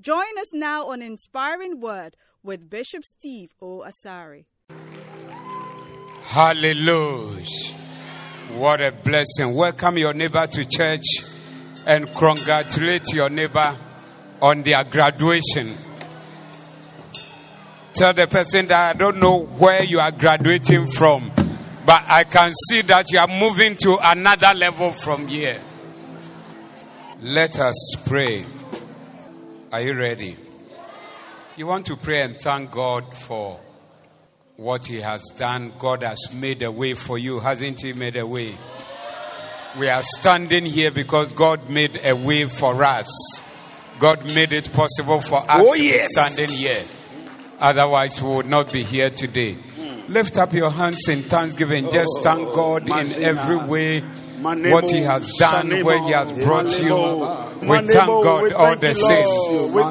Join us now on Inspiring Word with Bishop Steve O. Asari. Hallelujah. What a blessing. Welcome your neighbor to church and congratulate your neighbor on their graduation. Tell the person that I don't know where you are graduating from, but I can see that you are moving to another level from here. Let us pray. Are you ready? You want to pray and thank God for what He has done. God has made a way for you, hasn't He made a way? We are standing here because God made a way for us. God made it possible for us Oh, to yes. be standing here. Otherwise, we would not be here today. Lift up your hands in thanksgiving. Just thank God in every way what He has done, where He has brought you. We thank God all the same.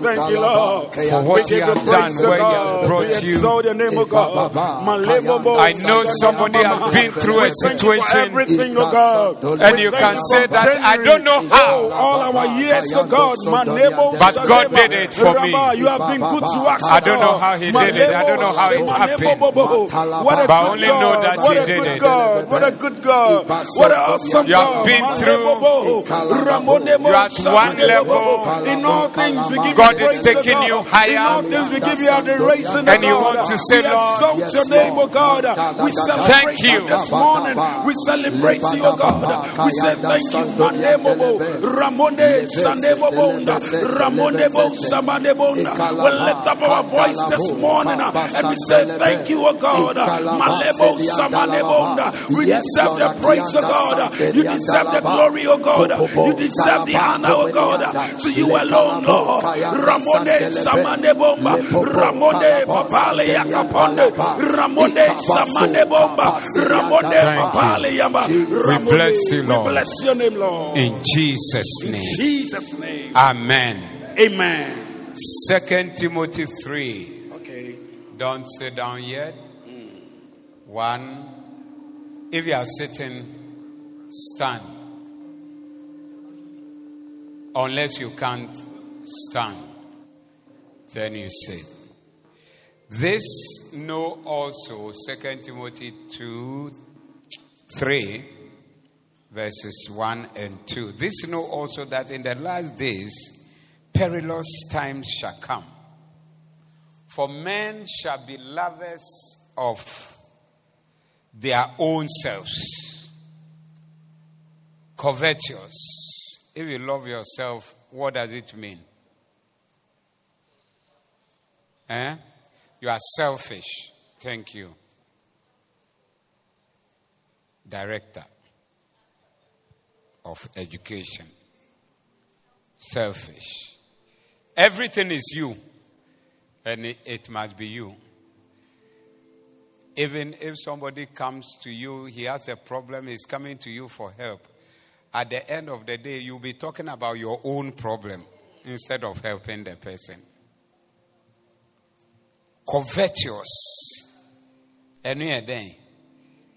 Thank you, Lord. For what He has done, where He has brought you. exalt your name, O God. Malebo, I know somebody has been through a We thank you for situation everything, O God. and you can say that I don't know how. All our years, God. But God did it for me. You have been good to us. I don't know how He did it. I don't know how it happened. What a But I good only know that What He a did good it. God. What a good God. What an awesome You have God. been Manebo, Ramonebo, You're at one level. In all things we give God is taking you higher. In all things we give you adoration, And you want to say, Lord, your name, O God. We celebrate Thank you. this morning. We celebrate you, O God. We say thank you. Manemo, Ramone, Sanebo, Ramonebo, Samanebo. We lift up our voice this morning uh, and we say thank you, O God. Malebo, Samanebo. We deserve the praise, O God. You deserve the glory, O God. You deserve the honor, O God. To you alone, Lord. Ramone, Samanebo, Ramone, Papale, Yakaponde. Ramone, Samanebo, Ramone, Papale, Yamba. We bless you, Lord. We bless your name, Lord. In Jesus' In name. Jesus' name. Amen. Amen. Second Timothy 3. Okay. Don't sit down yet. Hmm. One. If you are sitting, stand. Unless you can't stand, then you sit. This know also, 2 Timothy 2 3, verses 1 and 2. This know also that in the last days perilous times shall come. For men shall be lovers of their own selves, covetous. If you love yourself, what does it mean? Eh? You are selfish. Thank you. Director of Education. Selfish. Everything is you and it, it must be you. Even if somebody comes to you, he has a problem, he's coming to you for help. At the end of the day, you'll be talking about your own problem instead of helping the person. Covetous. Any day.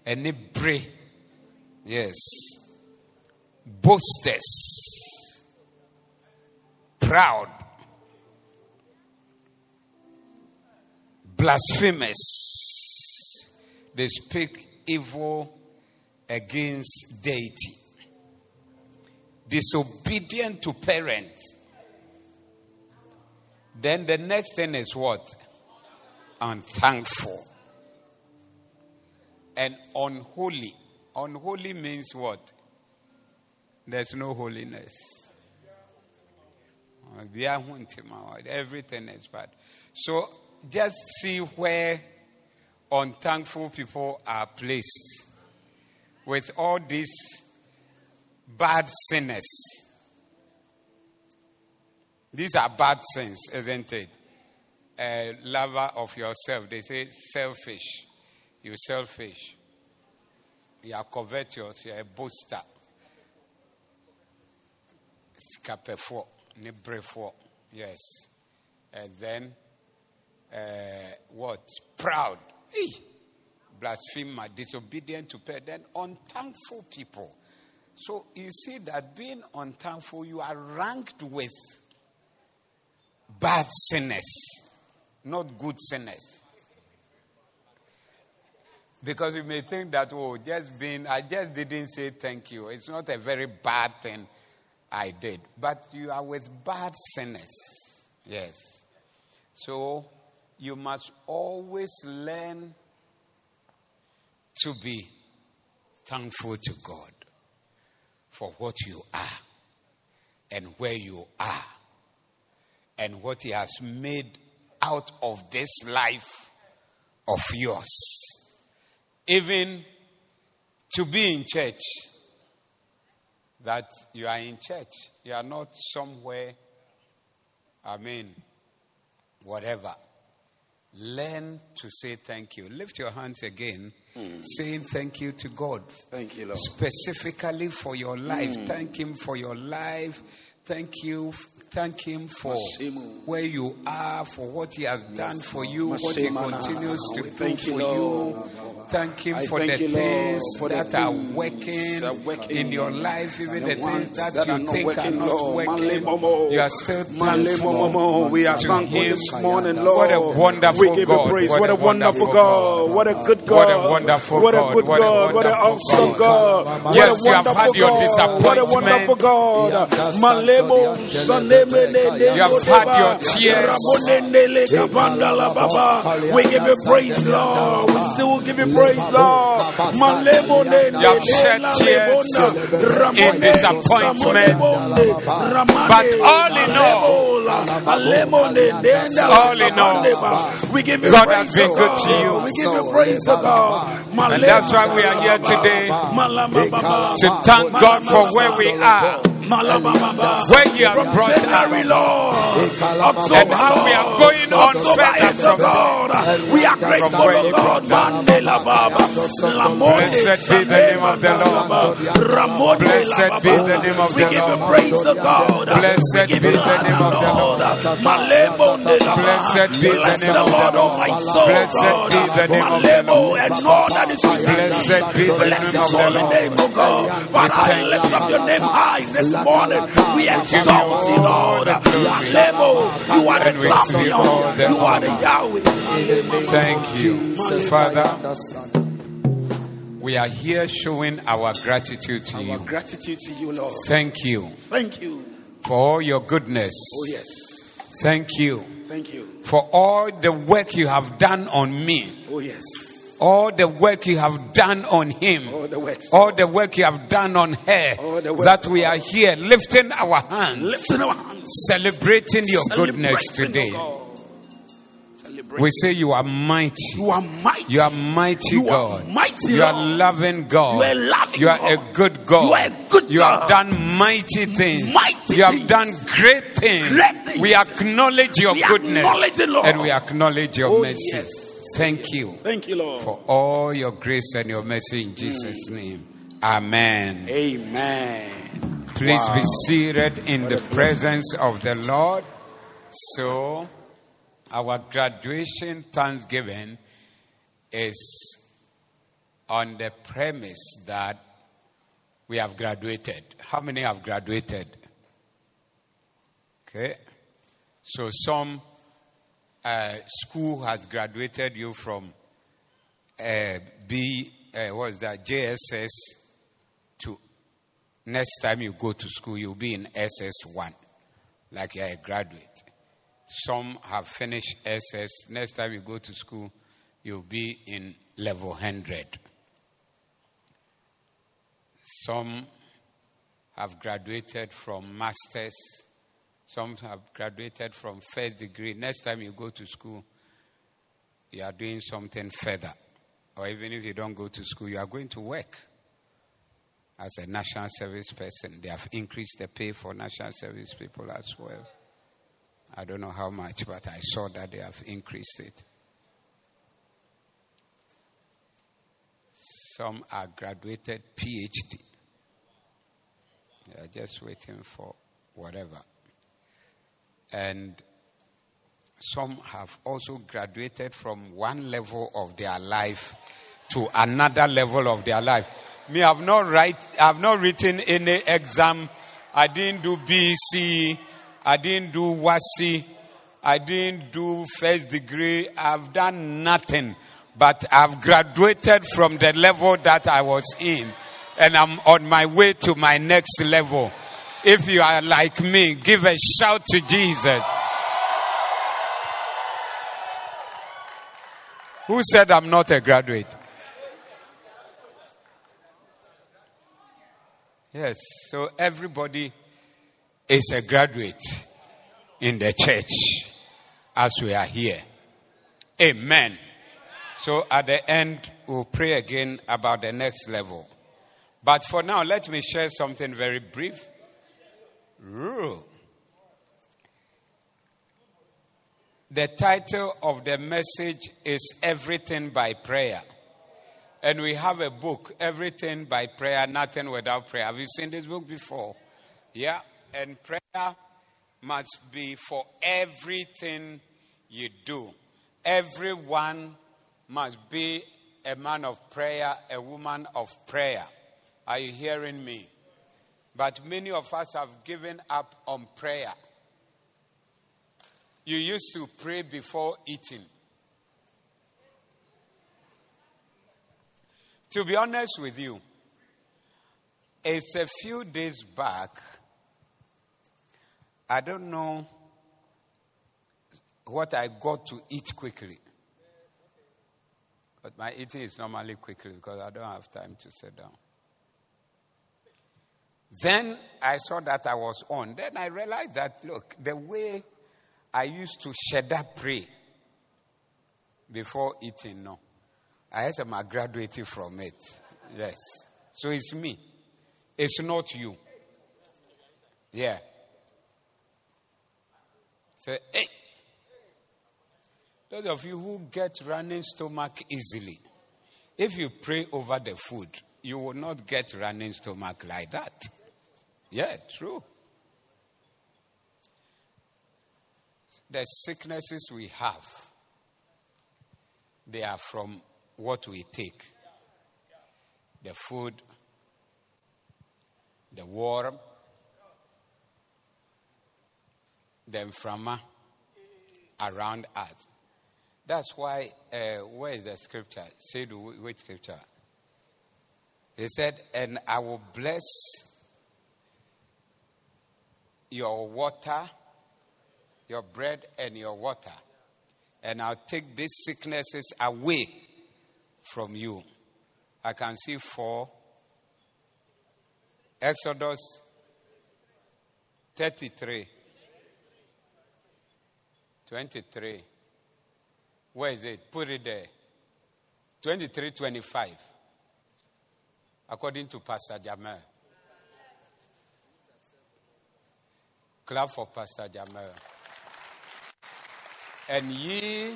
Any bray. Yes. Boasters. Proud. blasphemous. They speak evil against deity. Disobedient to parents. Then the next thing is what? Unthankful. And unholy. Unholy means what? There's no holiness. Everything is bad. So just see where unthankful people are placed with all these bad sinners. These are bad sins, isn't it? a lover of yourself. They say selfish. You're selfish. You are covetous. You are a boaster. Scapefo, nebrefo. Yes. And then, uh, what? Proud. Eey. Blasphemer, disobedient to parents. Unthankful people. So you see that being unthankful, you are ranked with bad sinners, not good sinners. Because you may think that, oh, just being, I just didn't say thank you. It's not a very bad thing I did. But you are with bad sinners. Yes. So you must always learn to be thankful to God for what you are and where you are and what He has made out of this life of yours. Even to be in church, that you are in church, you are not somewhere, I mean, whatever. Learn to say thank you. Lift your hands again, saying thank you to God. Thank you, Lord. Specifically for your life. Mm. Thank Him for your life. Thank you. Thank Him for where you are, for what He has done for you, what He continues to do for you. Thank Him for the things that are working, in your life, even The things that, you not think are working, not working. You are still thankful. We are to thankful Him. this morning, Lord. What a wonderful God. What a wonderful God. What a good God. What a wonderful God. What a God. good God. What a wonderful awesome God. Yes, a you have wonderful had your God. What a wonderful. God. Malemo You have had your tears. Ramonendele kapandala baba. We give you praise, Lord. We still give you praise, Lord. You have shed tears in disappointment. But all in all, alebola. Alemone denda All in all, we give you God has been oh good to you. We give you praise, oh God. And that's why we are here today to thank God for where we are, where He has brought us. Lord, And how we are going on further from God. We are grateful, from where He God. brought us. Mandela Baba, Lamone, Blessed be the name of the Lord. Blessed be the name of we the give you Lord. praise, oh God. Blessed be the name of the Lord. Malemo de la Blessed be the name of the Lord, Lord. Blessed be the name of the Lord. and all that is within me. Blessed be the name of the Lord. name, oh God. Father, I thank lift up your name high this morning. We exalt you, Lord. Malemo, you are the we you all champion. You are the. Yahweh. Thank you. Father, we are here showing our gratitude to Our you. gratitude to you, Lord. Thank you Thank you. for all your goodness. Oh, yes. Thank you Thank you. for all the work you have done on me, Oh, yes. All the work you have done on him, All the works. all the work you have done on her, All the work. that we are here lifting our hands, Lifting our hands. celebrating your goodness today. God. We say you are mighty. You are mighty. You are mighty You are God. mighty, you are loving God. You are loving You are God. a good God. You are a good You have done mighty things. Mighty you have done great things. Great things. We acknowledge your We goodness. acknowledge. And we acknowledge your Oh, mercy. yes. Thank you Thank you, Lord. for all your grace and your mercy in Jesus' mm. name. Amen. Amen. Please Wow. be seated in the presence of the Lord. So, our graduation Thanksgiving is on the premise that we have graduated. How many have graduated? Okay. So, some school has graduated you from uh, B, uh, what is that, JSS to next time you go to school, you'll be in SS1, like you're a graduate. Some have finished SS. Next time you go to school, you'll be in level 100. Some have graduated from masters. Some have graduated from first degree. Next time you go to school, you are doing something further. Or even if you don't go to school, you are going to work as a national service person. They have increased the pay for national service people as well. I don't know how much, but I saw that they have increased it. Some are graduated PhD. They are just waiting for whatever. And some have also graduated from one level of their life to another level of their life. Me, I've not write, I've not written any exam. I didn't do BC. I didn't do WASSCE. I didn't do first degree. I've done nothing, but I've graduated from the level that I was in, and I'm on my way to my next level. If you are like me, give a shout to Jesus. Who said I'm not a graduate? Yes, so everybody is a graduate in the church as we are here. Amen. So at the end, we'll pray again about the next level. But for now, let me share something very brief. The title of the message is Everything by Prayer. And we have a book, Everything by Prayer, Nothing Without Prayer. Have you seen this book before? Yeah. And prayer must be for everything you do. Everyone must be a man of prayer, a woman of prayer. Are you hearing me? But many of us have given up on prayer. You used to pray before eating. To be honest with you, it's a few days back. I don't know what I got to eat quickly. But my eating is normally quickly because I don't have time to sit down. Then I saw that I was on. Then I realized that, look, the way I used to shudder pray before eating. No. I had some graduating from it. Yes. So it's me. It's not you. Yeah. Say, hey. Those of you who get running stomach easily, if you pray over the food, you will not get running stomach like that. Yeah, true. The sicknesses we have, they are from what we take the food, the water, the inframa around us. That's why, uh, where is the scripture? Say the which scripture? He said, And I will bless your water your bread and your water, and I'll take these sicknesses away from you. I can see four. Exodus 33. 23. Where is it? Put it there. 23 25. According to Pastor Jamal. Clap for Pastor Jamal. And ye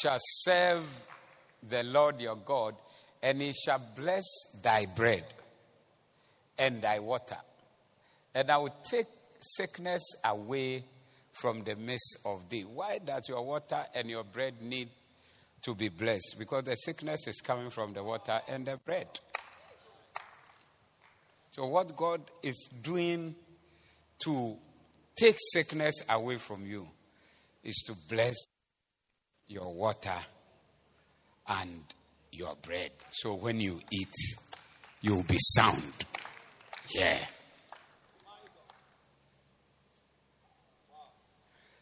shall serve the Lord your God, and he shall bless thy bread and thy water. And I will take sickness away from the midst of thee. Why does your water and your bread need to be blessed? Because the sickness is coming from the water and the bread. So, what God is doing to take sickness away from you is to bless your water and your bread. So when you eat, you'll be sound. Yeah.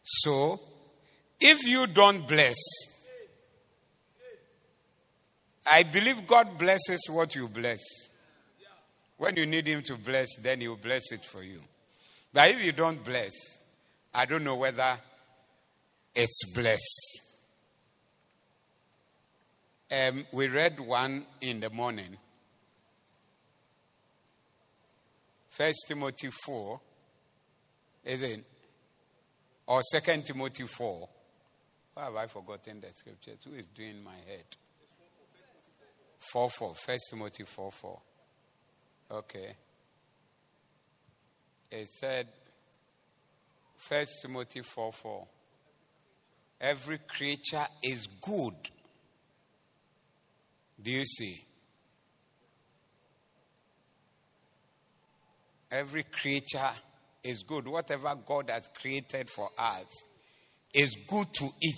So, if you don't bless, I believe God blesses what you bless. When you need Him to bless, then He will bless it for you. But if you don't bless, I don't know whether it's blessed. Um, we read one in the morning. First Timothy 4, is it? Or Second Timothy 4. Why have I forgotten the scriptures? Who is doing my head? 4 4. First Timothy 4 4. Okay. It said, First Timothy 4 4. Every creature is good. Do you see? Every creature is good. Whatever God has created for us is good to eat.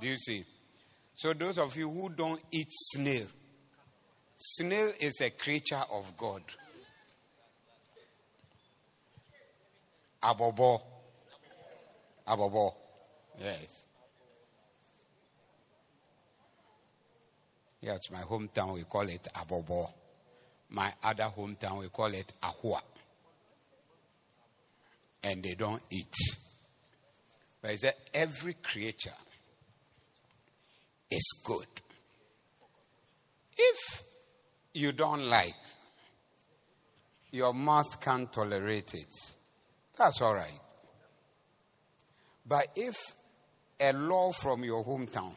Do you see? So, those of you who don't eat snail, snail is a creature of God. Abobo. Abobo. Yes. Yes, my hometown we call it Abobo. My other hometown we call it Ahua. And they don't eat. But he said every creature is good. If you don't like, your mouth can't tolerate it, that's all right. But if a law from your hometown,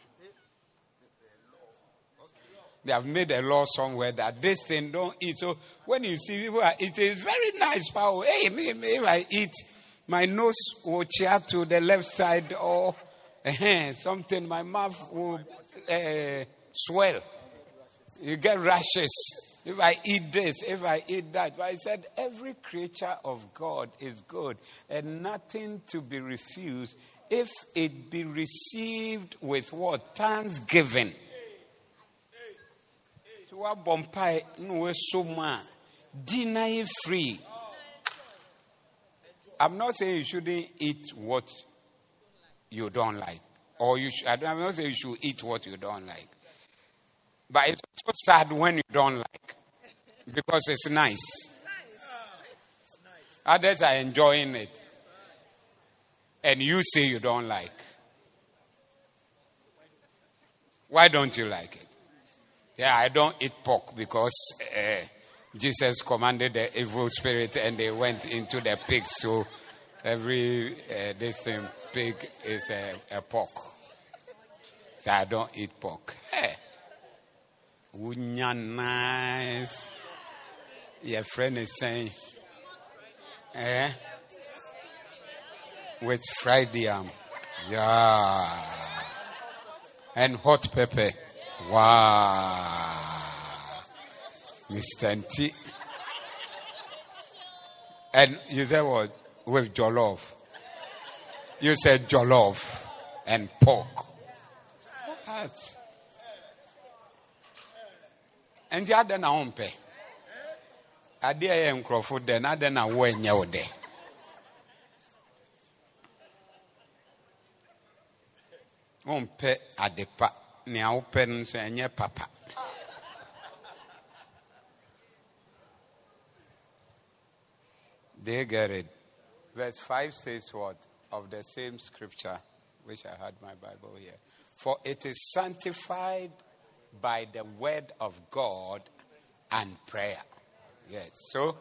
they have made a law somewhere that this thing don't eat. So when you see people are eating, it's very nice. Power. Hey, me, me, if I eat, my nose will chair to the left side or uh, something, my mouth will uh, swell. You get rashes. If I eat this, if I eat that. But I said, every creature of God is good and nothing to be refused if it be received with what? Thanksgiving. So what bompai no so ma deny free. I'm not saying you shouldn't eat what you don't like. Or you should, I'm not saying you should eat what you don't like. But it's so sad when you don't like. Because it's nice. Others are enjoying it. And you say you don't like. Why don't you like it? Yeah, I don't eat pork because uh, Jesus commanded the evil spirit and they went into the pig. So every uh, this thing, pig is a, a pork. So I don't eat pork. Hey. Nice. Your friend is saying, eh? With fried yam. Yeah. And hot pepper. Wow. Mr. T. And you said what? With jollof. You said jollof and pork. What? And the other na ompe. Adeɛ yɛ nkurɔfo dɛ na adɛ na wo nyɛ wo dɛ. Wompɛ ade pa nea wopɛ no ɛnyɛ papa. They get it. Verse 5 says what? Of the same scripture, which I had my Bible here. For it is sanctified by the word of God and prayer. Yes. So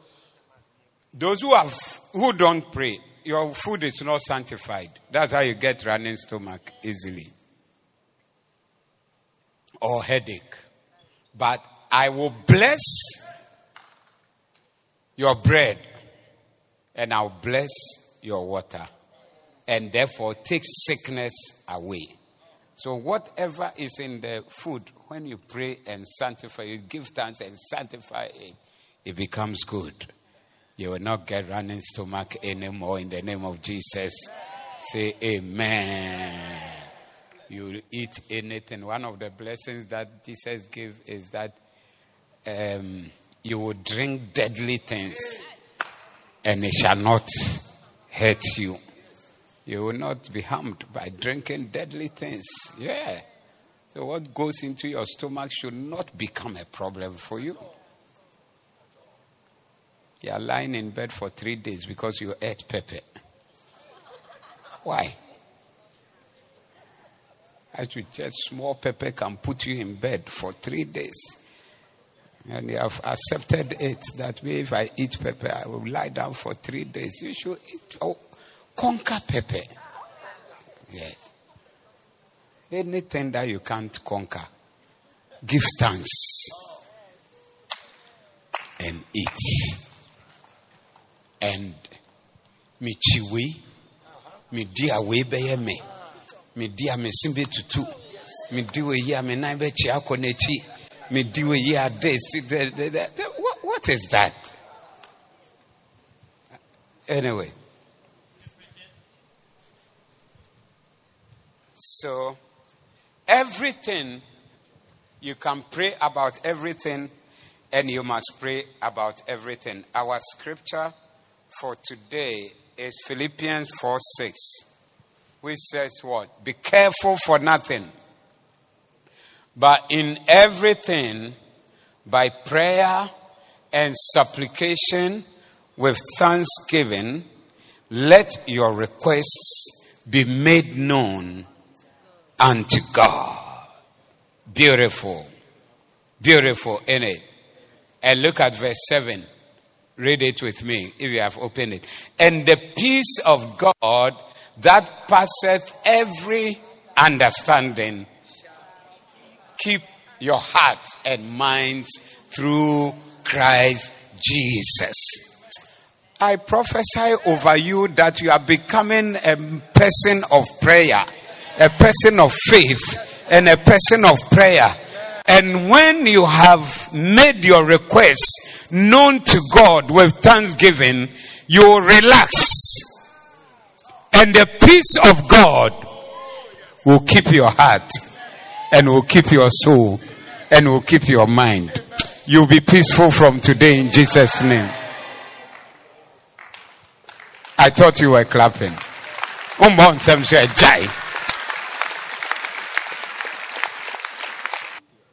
those who have who don't pray, your food is not sanctified. That's how you get running stomach easily. Or headache. But I will bless your bread and I'll bless your water and therefore take sickness away. So, whatever is in the food, when you pray and sanctify, you give thanks and sanctify it, it becomes good. You will not get running stomach anymore in the name of Jesus. Say amen. You eat anything. One of the blessings that Jesus gave is that um, you will drink deadly things and it shall not hurt you. You will not be harmed by drinking deadly things. Yeah. So, what goes into your stomach should not become a problem for you. You are lying in bed for three days because you ate pepper. Why? Actually, just small pepper can put you in bed for three days. And you have accepted it that way if I eat pepper, I will lie down for three days. You should eat oh, Conquer Pepe. Yes. Anything that you can't conquer, give thanks and eat. And me chiwi, me dia what is that? Anyway. So, everything, you can pray about everything, and you must pray about everything. Our scripture for today is Philippians 4 6, which says what? Be careful for nothing, but in everything, by prayer and supplication with thanksgiving, let your requests be made known unto God. Beautiful. Beautiful in it. And look at verse 7. Read it with me if you have opened it. And the peace of God that passeth every understanding, keep your heart and minds through Christ Jesus. I prophesy over you that you are becoming a person of prayer, a person of faith, and a person of prayer. And when you have made your request known to God with thanksgiving, you relax. And the peace of God will keep your heart and will keep your soul and will keep your mind. You'll be peaceful from today in Jesus' name. I thought you were clapping.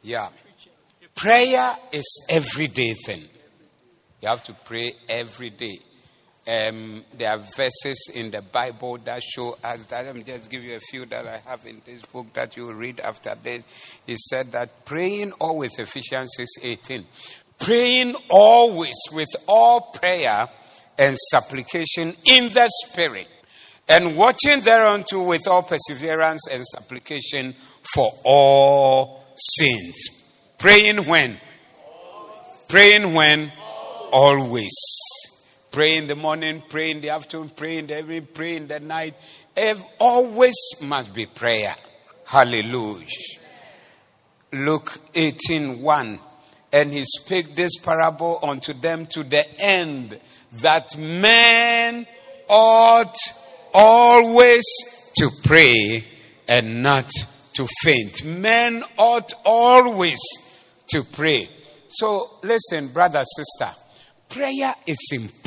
Yeah. Prayer is everyday thing. You have to pray every day. Um, there are verses in the Bible that show us that. Let me just give you a few that I have in this book that you will read after this. He said that praying always, Ephesians 6 18. Praying always with all prayer and supplication in the Spirit, and watching thereunto with all perseverance and supplication for all sins. Praying when? Praying when? Always. Pray in the morning, pray in the afternoon, pray in the evening, pray in the night. Always must be prayer. Hallelujah. Luke 18 1. And he spake this parable unto them to the end that men ought always to pray and not to faint. Men ought always to pray. So, listen, brother, sister, prayer is important.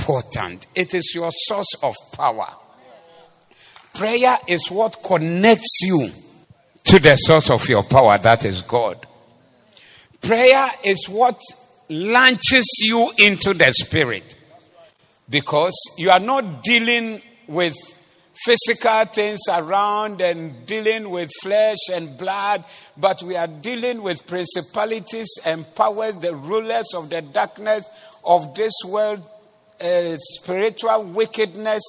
It is your source of power. Prayer is what connects you to the source of your power, that is God. Prayer is what launches you into the spirit because you are not dealing with physical things around and dealing with flesh and blood, but we are dealing with principalities and powers, the rulers of the darkness of this world, spiritual wickedness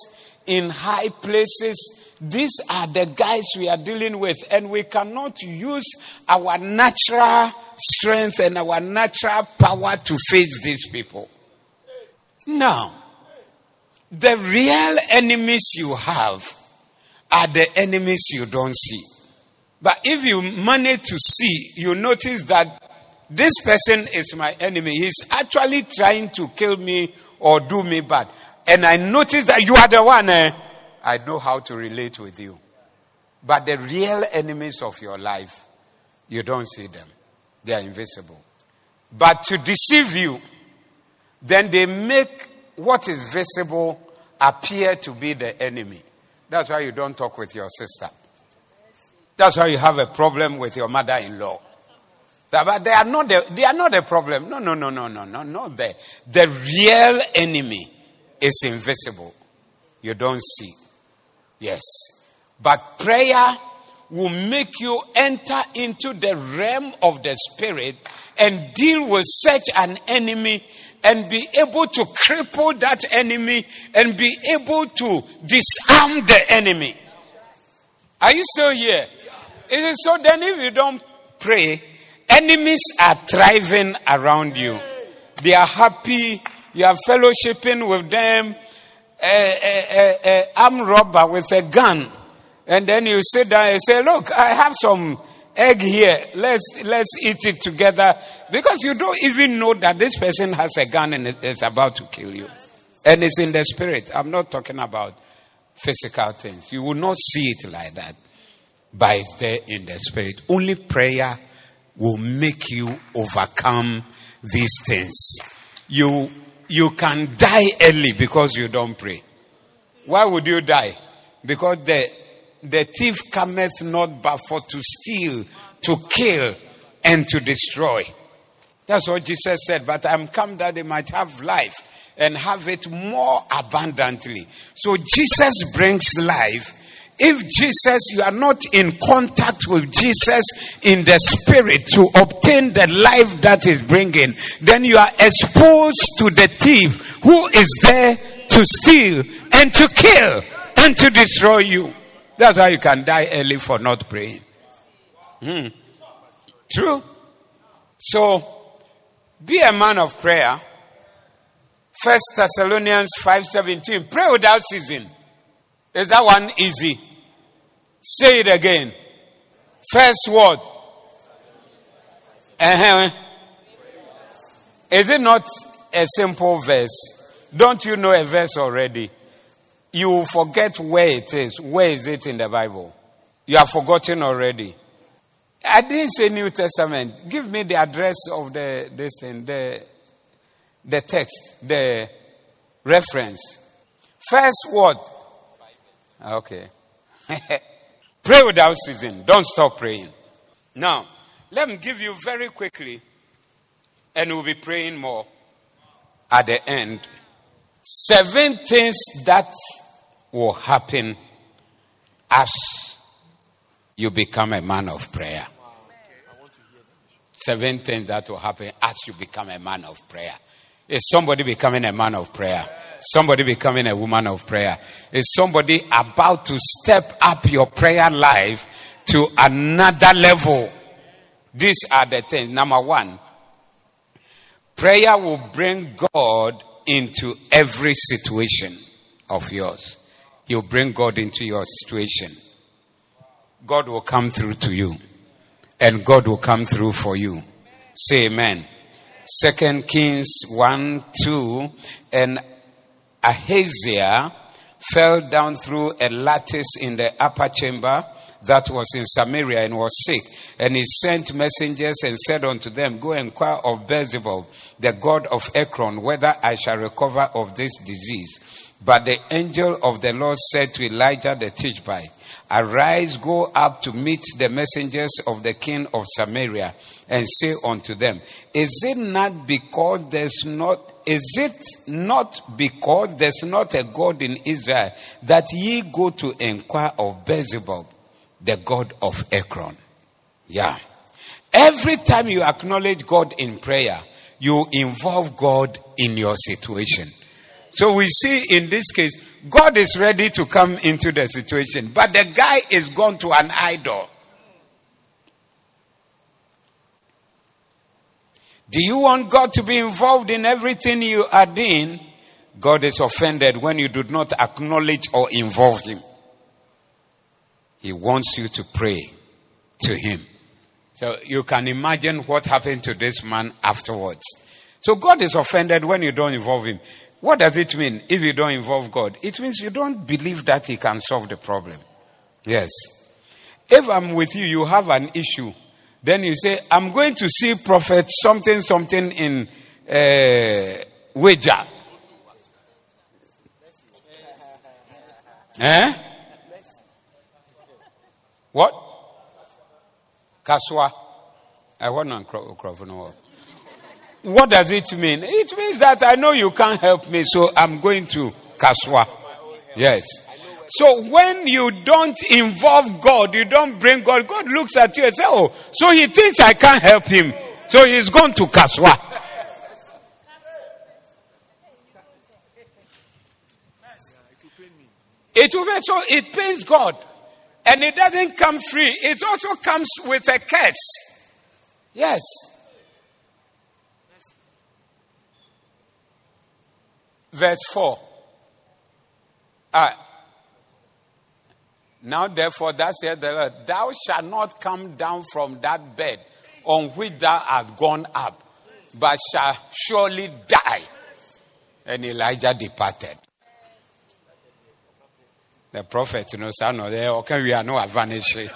in high places. These are the guys we are dealing with, and we cannot use our natural strength and our natural power to face these people. No. The real enemies you have are the enemies you don't see. But if you manage to see, you notice that this person is my enemy. He's actually trying to kill me or do me bad. And I notice that you are the one. Eh? I know how to relate with you. But the real enemies of your life, you don't see them. They are invisible. But to deceive you, then they make what is visible appear to be the enemy. That's why you don't talk with your sister. That's why you have a problem with your mother in law. But they are not the, they are not the problem. No, no, no, no, no, no, not there. The real enemy is invisible. You don't see. Yes. But prayer will make you enter into the realm of the spirit and deal with such an enemy and be able to cripple that enemy and be able to disarm the enemy. Are you still here? It is so then if you don't pray, enemies are thriving around you. They are happy. You are fellowshipping with them. A, arm robber with a gun. And then you sit down and say, look, I have some egg here. Let's, let's eat it together. Because you don't even know that this person has a gun and is about to kill you. And it's in the spirit. I'm not talking about physical things. You will not see it like that. But it's there in the spirit. Only prayer will make you overcome these things. You, you can die early because you don't pray. Why would you die? Because the, the thief cometh not but for to steal, to kill, and to destroy. That's what Jesus said. But I'm come that they might have life and have it more abundantly. So Jesus brings life if Jesus, you are not in contact with Jesus in the spirit to obtain the life that is bringing, then you are exposed to the thief who is there to steal and to kill and to destroy you. That's why you can die early for not praying. Hmm. True. So, be a man of prayer. First Thessalonians 5:17. Pray without ceasing. Is that one easy? Say it again. First word. Uh-huh. Is it not a simple verse? Don't you know a verse already? You forget where it is. Where is it in the Bible? You have forgotten already. I didn't say New Testament. Give me the address of the this thing, the the text, the reference. First word. Okay. Pray without ceasing. Don't stop praying. Now, let me give you very quickly, and we'll be praying more at the end. Seven things that will happen as you become a man of prayer. Seven things that will happen as you become a man of prayer. Is somebody becoming a man of prayer? Somebody becoming a woman of prayer? Is somebody about to step up your prayer life to another level? These are the things. Number one, prayer will bring God into every situation of yours. You bring God into your situation. God will come through to you. And God will come through for you. Say amen. Second Kings 1 2. And Ahaziah fell down through a lattice in the upper chamber that was in Samaria and was sick. And he sent messengers and said unto them, Go inquire of Beelzebub, the god of Ekron, whether I shall recover of this disease. But the angel of the Lord said to Elijah the Tishbite, Arise, go up to meet the messengers of the king of Samaria, and say unto them, Is it not because there's not is it not because there's not a God in Israel that ye go to inquire of Beelzebub, the God of Ekron? Yeah. Every time you acknowledge God in prayer, you involve God in your situation. So we see in this case, God is ready to come into the situation, but the guy is gone to an idol. Do you want God to be involved in everything you are doing? God is offended when you do not acknowledge or involve Him. He wants you to pray to Him. So you can imagine what happened to this man afterwards. So God is offended when you don't involve Him. What does it mean if you don't involve God? It means you don't believe that He can solve the problem. Yes. If I'm with you, you have an issue. Then you say, I'm going to see prophet something, something in uh, Weija. Eh? What? Kasoa. I want to what does it mean? It means that I know you can't help me, so I'm going to Kasoa. Yes. So when you don't involve God, you don't bring God, God looks at you and says, Oh, so he thinks I can't help him. So he's gone to Kasoa. It will be, so it pains God. And it doesn't come free. It also comes with a curse. Yes. Verse 4. Uh, now, therefore, that said the Lord, thou shalt not come down from that bed on which thou art gone up, but shall surely die. And Elijah departed. The prophet, you know, son of eh, the okay, we are no vanish.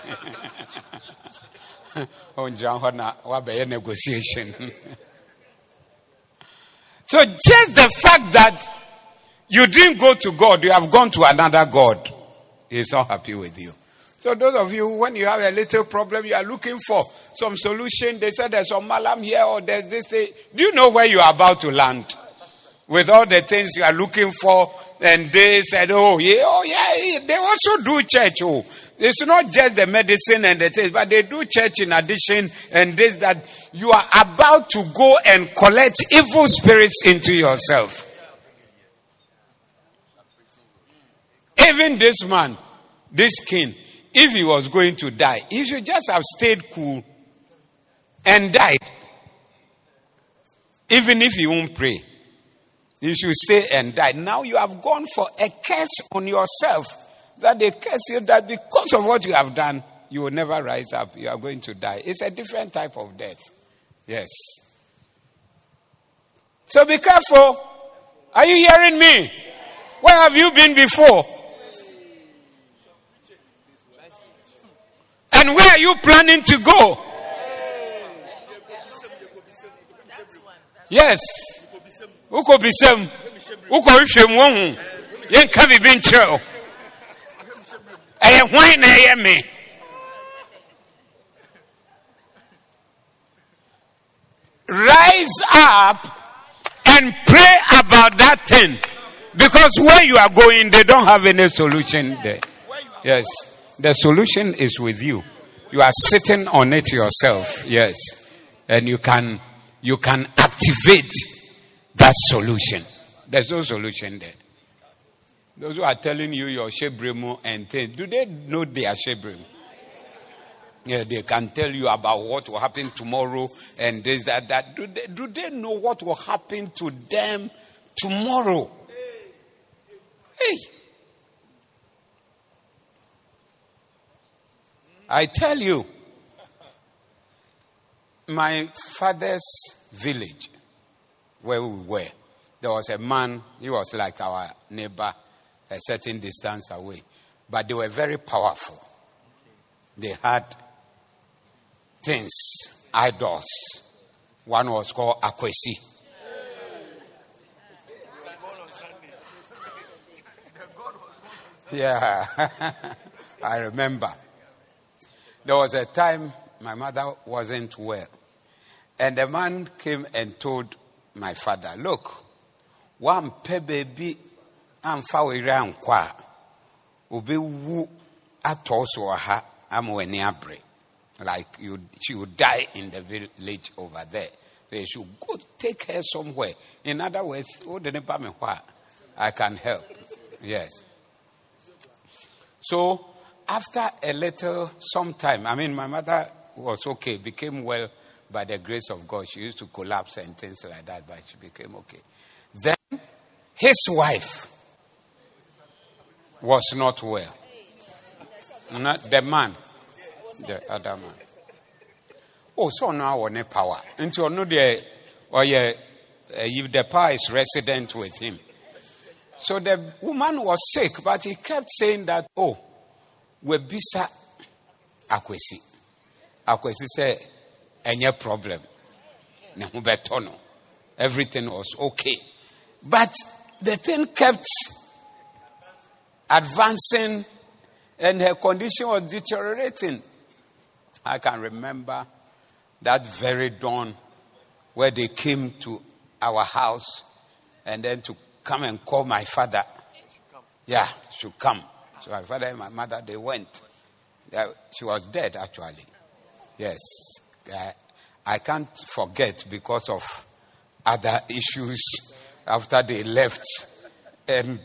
Oh, on John what be negotiation. so just the fact that you didn't go to God, you have gone to another God. He's not happy with you. So those of you, when you have a little problem, you are looking for some solution. They said there's some malam here or there's this thing. Do you know where you are about to land? With all the things you are looking for, and they said, oh yeah, oh yeah, they also do church. Oh, it's not just the medicine and the things, but they do church in addition and this that you are about to go and collect evil spirits into yourself. Even this man, this king, if he was going to die, he should just have stayed cool and died. Even if he won't pray, he should stay and die. Now you have gone for a curse on yourself that they curse you that because of what you have done, you will never rise up. You are going to die. It's a different type of death. Yes. So be careful. Are you hearing me? Where have you been before? And where are you planning to go? Yes. Uko bisem. Uko hwehwem wo hu. Yenka bibi nkyerɛ o. Na ɛyɛ me? Rise up and pray about that thing. Because where you are going, they don't have any solution there. Yes. The solution is with you. You are sitting on it yourself. Yes. And you can, you can activate that solution. There's no solution there. Those who are telling you your shebremu and things, do they know they are shebremu? Yeah, they can tell you about what will happen tomorrow and this, that, that. Do they, do they know what will happen to them tomorrow? Hey. I tell you, my father's village, where we were, there was a man, he was like our neighbor, a certain distance away. But they were very powerful. They had things, idols. One was called Akwesi. Yeah, I remember. There was a time my mother wasn't well. And a man came and told my father, Look, one pe baby amfa were ankɔ a obɛwu atɔ so wɔ ha ama w'ani abere like you, she would die in the village over there. So you should go take her somewhere. In other words oh, the neighbors i can help. Yes. So after a little, some time, I mean, my mother was okay, became well by the grace of God. She used to collapse and things like that, but she became okay. Then his wife was not well. Not the man, the other man. Oh, so now I want power. Into another, or yeah, uh, if the power is resident with him. So the woman was sick, but he kept saying that, oh, wabisa akwasi akwasi sɛ ɛnyɛ problem. Ne ho bɛtɔ no. Everything was okay. But the thing kept advancing and her condition was deteriorating. I can remember that very dawn where they came to our house and then to come and call my father. Yeah should come so my father and my mother, they went. She was dead, actually. Yes. I can't forget because of other issues after they left. And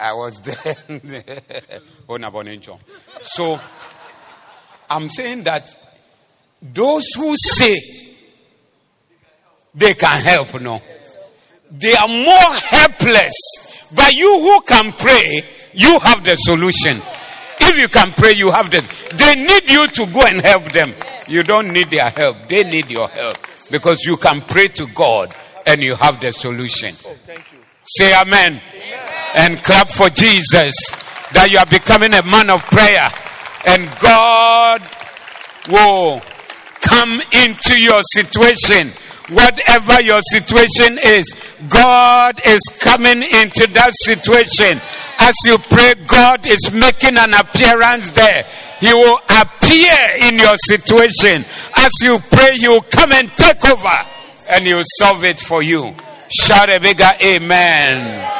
I was there. Oh, so I'm saying that those who say they can help, no, they are more helpless. But you who can pray, you have the solution. If you can pray, you have the. They need you to go and help them. You don't need their help. They need your help because you can pray to God and you have the solution. Oh, Say amen. amen. And clap for Jesus that you are becoming a man of prayer and God will come into your situation. Whatever your situation is, God is coming into that situation. As you pray, God is making an appearance there. He will appear in your situation. As you pray, He will come and take over and He will solve it for you. Shout a bigger amen.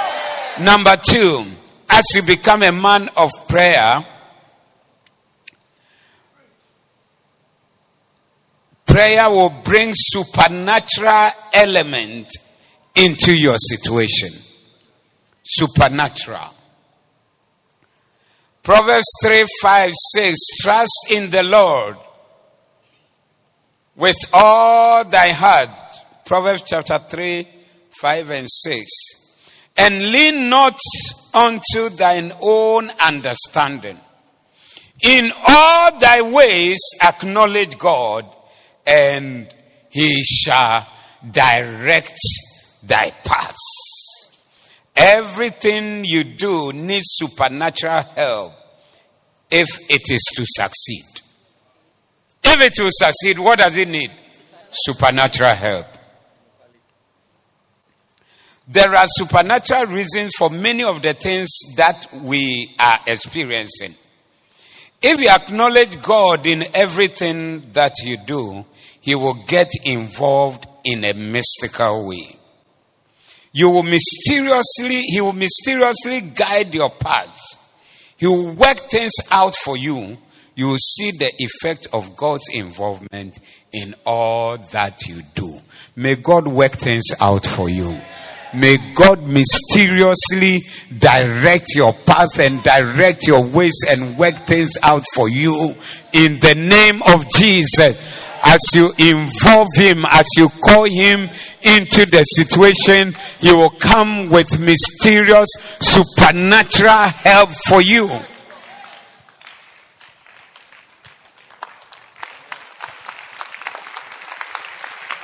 Number two, as you become a man of prayer, prayer will bring supernatural element into your situation. Supernatural. Proverbs 3 5 6 Trust in the Lord with all thy heart. Proverbs chapter 3 5 and 6. And lean not unto thine own understanding. In all thy ways acknowledge God, and he shall direct thy paths. Everything you do needs supernatural help if it is to succeed. If it will succeed, what does it need? Supernatural help. There are supernatural reasons for many of the things that we are experiencing. If you acknowledge God in everything that you do, He will get involved in a mystical way. You will mysteriously, He will mysteriously guide your paths. He will work things out for you. You will see the effect of God's involvement in all that you do. May God work things out for you. May God mysteriously direct your path and direct your ways and work things out for you in the name of Jesus. As you involve Him, as you call Him into the situation, He will come with mysterious supernatural help for you.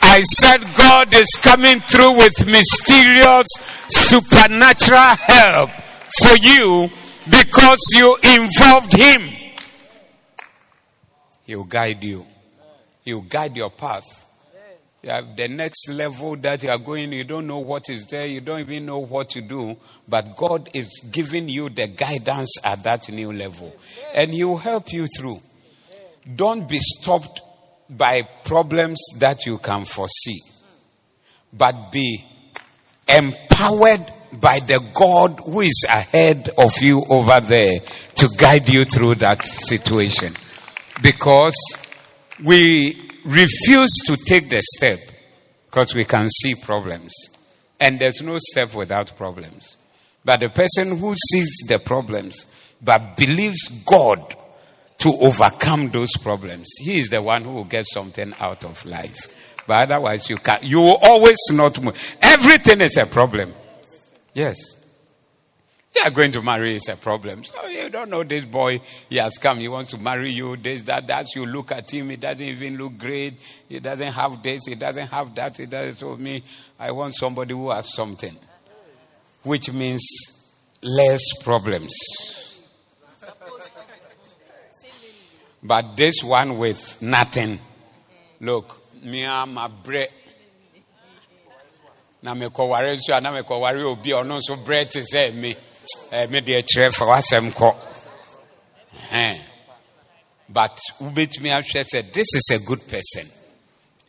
I said God is coming through with mysterious supernatural help for you because you involved Him. He will guide you, He will guide your path. Yeah, the next level that you are going, you don't know what is there, you don't even know what to do, but God is giving you the guidance at that new level, and He will help you through. Don't be stopped by problems that you can foresee, but be empowered by the God who is ahead of you over there to guide you through that situation. Because we refuse to take the step because we can see problems. And there's no step without problems. But the person who sees the problems but believes God to overcome those problems. He is the one who will get something out of life. But otherwise, you can you will always not move. Everything is a problem. Yes. You are going to marry is a problem. So you don't know this boy, he has come, he wants to marry you, this, that, that. You look at him, he doesn't even look great. He doesn't have this, he doesn't have that. He doesn't tell me, I want somebody who has something. Which means less problems. But this one with nothing. Look, me am a bread. Na me kɔware nso a na me kɔware obi a ɔno nso brɛ te sɛ me Eh, me deɛ kyerɛ fa wasɛm kɔ but wobɛtumi ahwɛ sɛ this is a good person.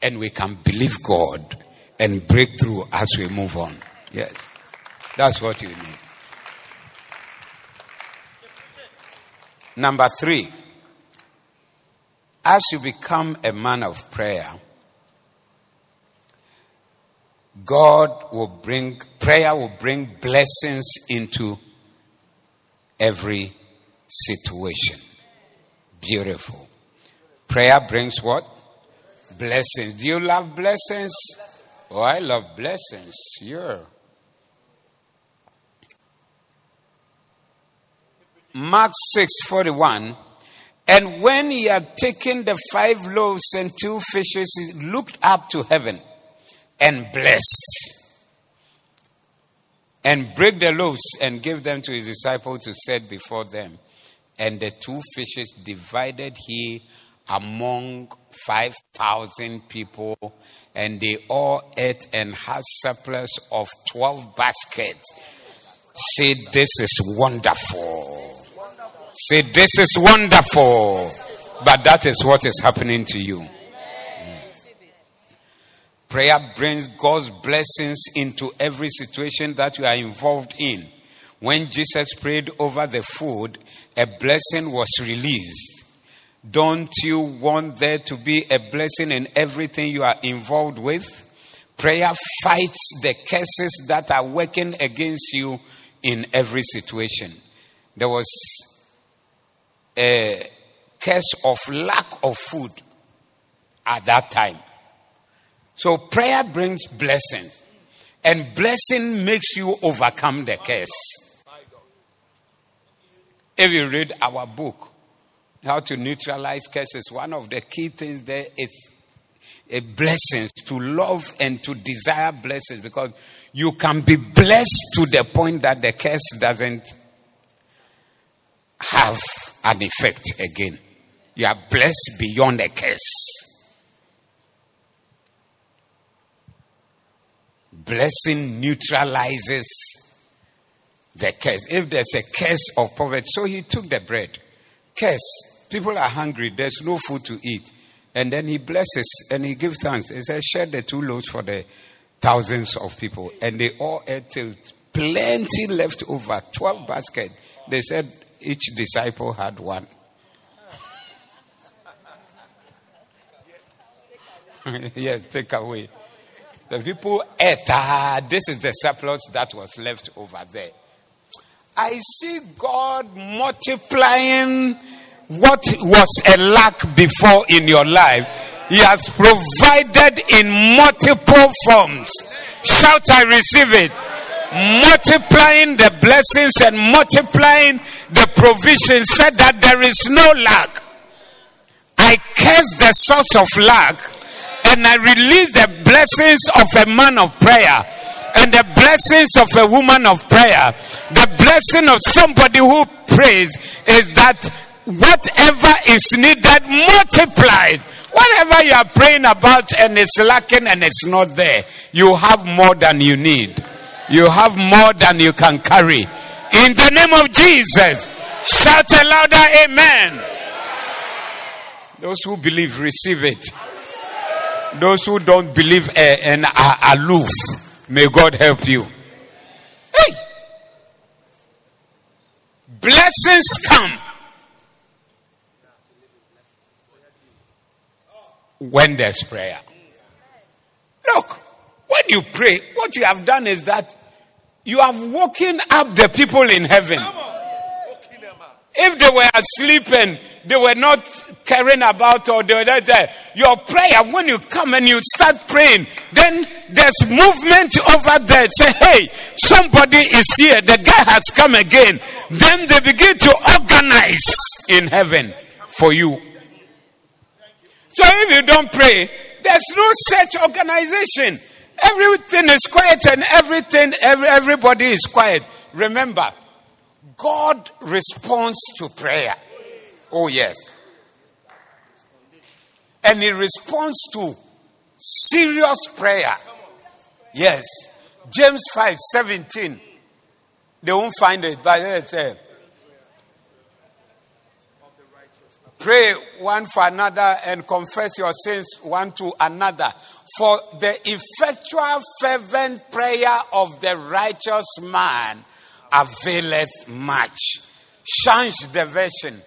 And we can believe God and break through as we move on. Yes. That's what you need. Number three. As you become a man of prayer, God will bring, prayer will bring blessings into every situation. Beautiful. Prayer brings what? Blessings. Do you love blessings? Oh, I love blessings. Yeah. Mark 6 41. And when he had taken the five loaves and two fishes, he looked up to heaven and blessed. And break the loaves and give them to his disciples to set before them. And the two fishes divided he among 5,000 people, and they all ate and had surplus of 12 baskets. Say, This is wonderful. Say, This is wonderful. But that is what is happening to you. Prayer brings God's blessings into every situation that you are involved in. When Jesus prayed over the food, a blessing was released. Don't you want there to be a blessing in everything you are involved with? Prayer fights the curses that are working against you in every situation. There was a curse of lack of food at that time. So prayer brings blessings. And blessing makes you overcome the curse. If you read our book, How to Neutralize Curses, one of the key things there is a blessing to love and to desire blessings because you can be blessed to the point that the curse doesn't have an effect again. You are blessed beyond a curse. Blessing neutralizes the curse. If there's a curse of poverty, so he took the bread. Curse. People are hungry. There's no food to eat. And then he blesses and he gives thanks. He says, share the two loaves for the thousands of people. And they all ate till plenty left over. 12 baskets. They said each disciple had one. yes, take away. The people ate. Ah, this is the surplus that was left over there. I see God multiplying what was a lack before in your life. He has provided in multiple forms. Shout, I receive it. Multiplying the blessings and multiplying the provision said that there is no lack. I curse the source of lack and I release the blessings of a man of prayer and the blessings of a woman of prayer. The blessing of somebody who prays is that whatever is needed multiplied. Whatever you are praying about and it's lacking and it's not there, you have more than you need. You have more than you can carry. In the name of Jesus, shout a louder amen. Those who believe, receive it. Those who don't believe uh, and are aloof, may God help you. Hey! Blessings come when there's prayer. Look, when you pray, what you have done is that you have woken up the people in heaven. If they were asleep and they were not caring about or they were there, your prayer, when you come and you start praying, then there's movement over there. Say, hey, somebody is here. The guy has come again. Then they begin to organize in heaven for you. So if you don't pray, there's no such organization. Everything is quiet and everything, every, everybody is quiet. Remember, God responds to prayer. Oh, yes. And He responds to serious prayer. Yes. James 5 17. They won't find it, but it's uh, Pray one for another and confess your sins one to another. For the effectual, fervent prayer of the righteous man availeth much. Change the version.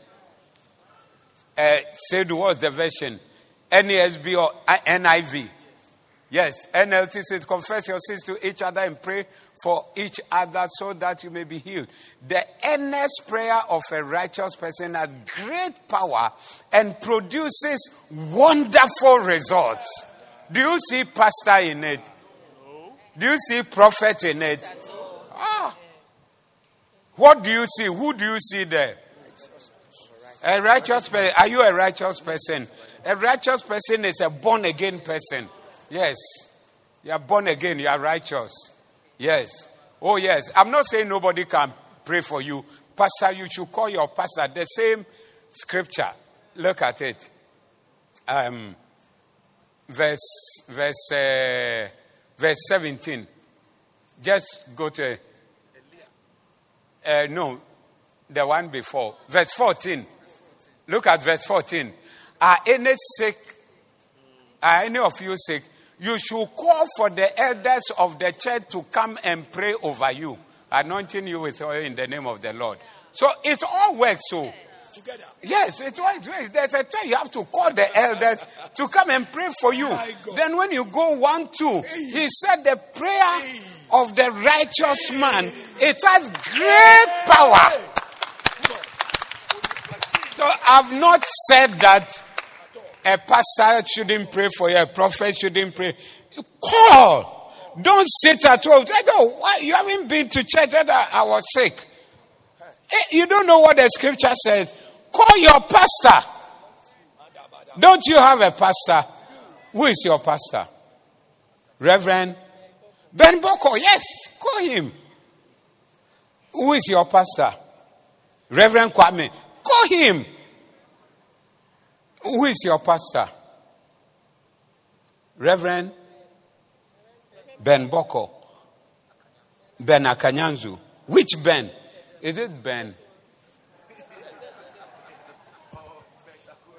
Uh, say the the version. NASB or NIV. Yes, NLT says, confess your sins to each other and pray for each other so that you may be healed. The earnest prayer of a righteous person has great power and produces wonderful results. Do you see pastor in it? Do you see prophet in it? Ah. What do you see? Who do you see there? A righteous person. Are you a righteous person? A righteous person is a born again person. Yes. You are born again. You are righteous. Yes. Oh, yes. I'm not saying nobody can pray for you. Pastor, you should call your pastor. The same scripture. Look at it. Um, verse, verse, uh, verse 17. Just go to. Uh, no, the one before. Verse 14. Look at verse 14. Are any sick? Are any of you sick? you should call for the elders of the church to come and pray over you, anointing you with oil in the name of the Lord. So it all works so. Together. Yes, it works. There's a time you have to call the elders to come and pray for you. Then when you go one, two, he said the prayer of the righteous man, it has great power. So I've not said that a pastor shouldn't pray for you. A prophet shouldn't pray. Call. Don't sit at home. Say, no, why? You haven't been to church that I was sick. Eh, you don't know what the scripture says. Call your pastor. Don't you have a pastor? Who is your pastor? Reverend Ben Boko. Yes, call him. Who is your pastor? Reverend Kwame. Call him. Who is your pastor? Reverend Ben Boko. Ben Akanyanzu. Which Ben? Is it Ben?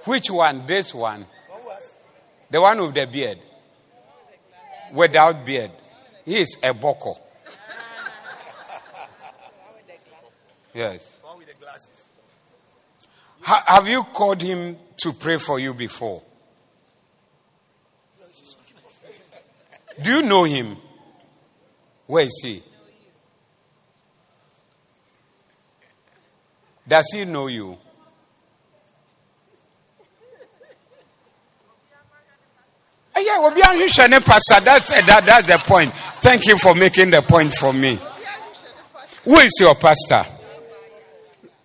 Which one? This one? The one with the beard. Without beard. He is a Boko. Yes. Ha- have you called him to pray for you before? Do you know him? Where is he? Does he know you? Uh, yeah, we'll be pastor. That's, that, that's the point. Thank you for making the point for me. Who is your pastor?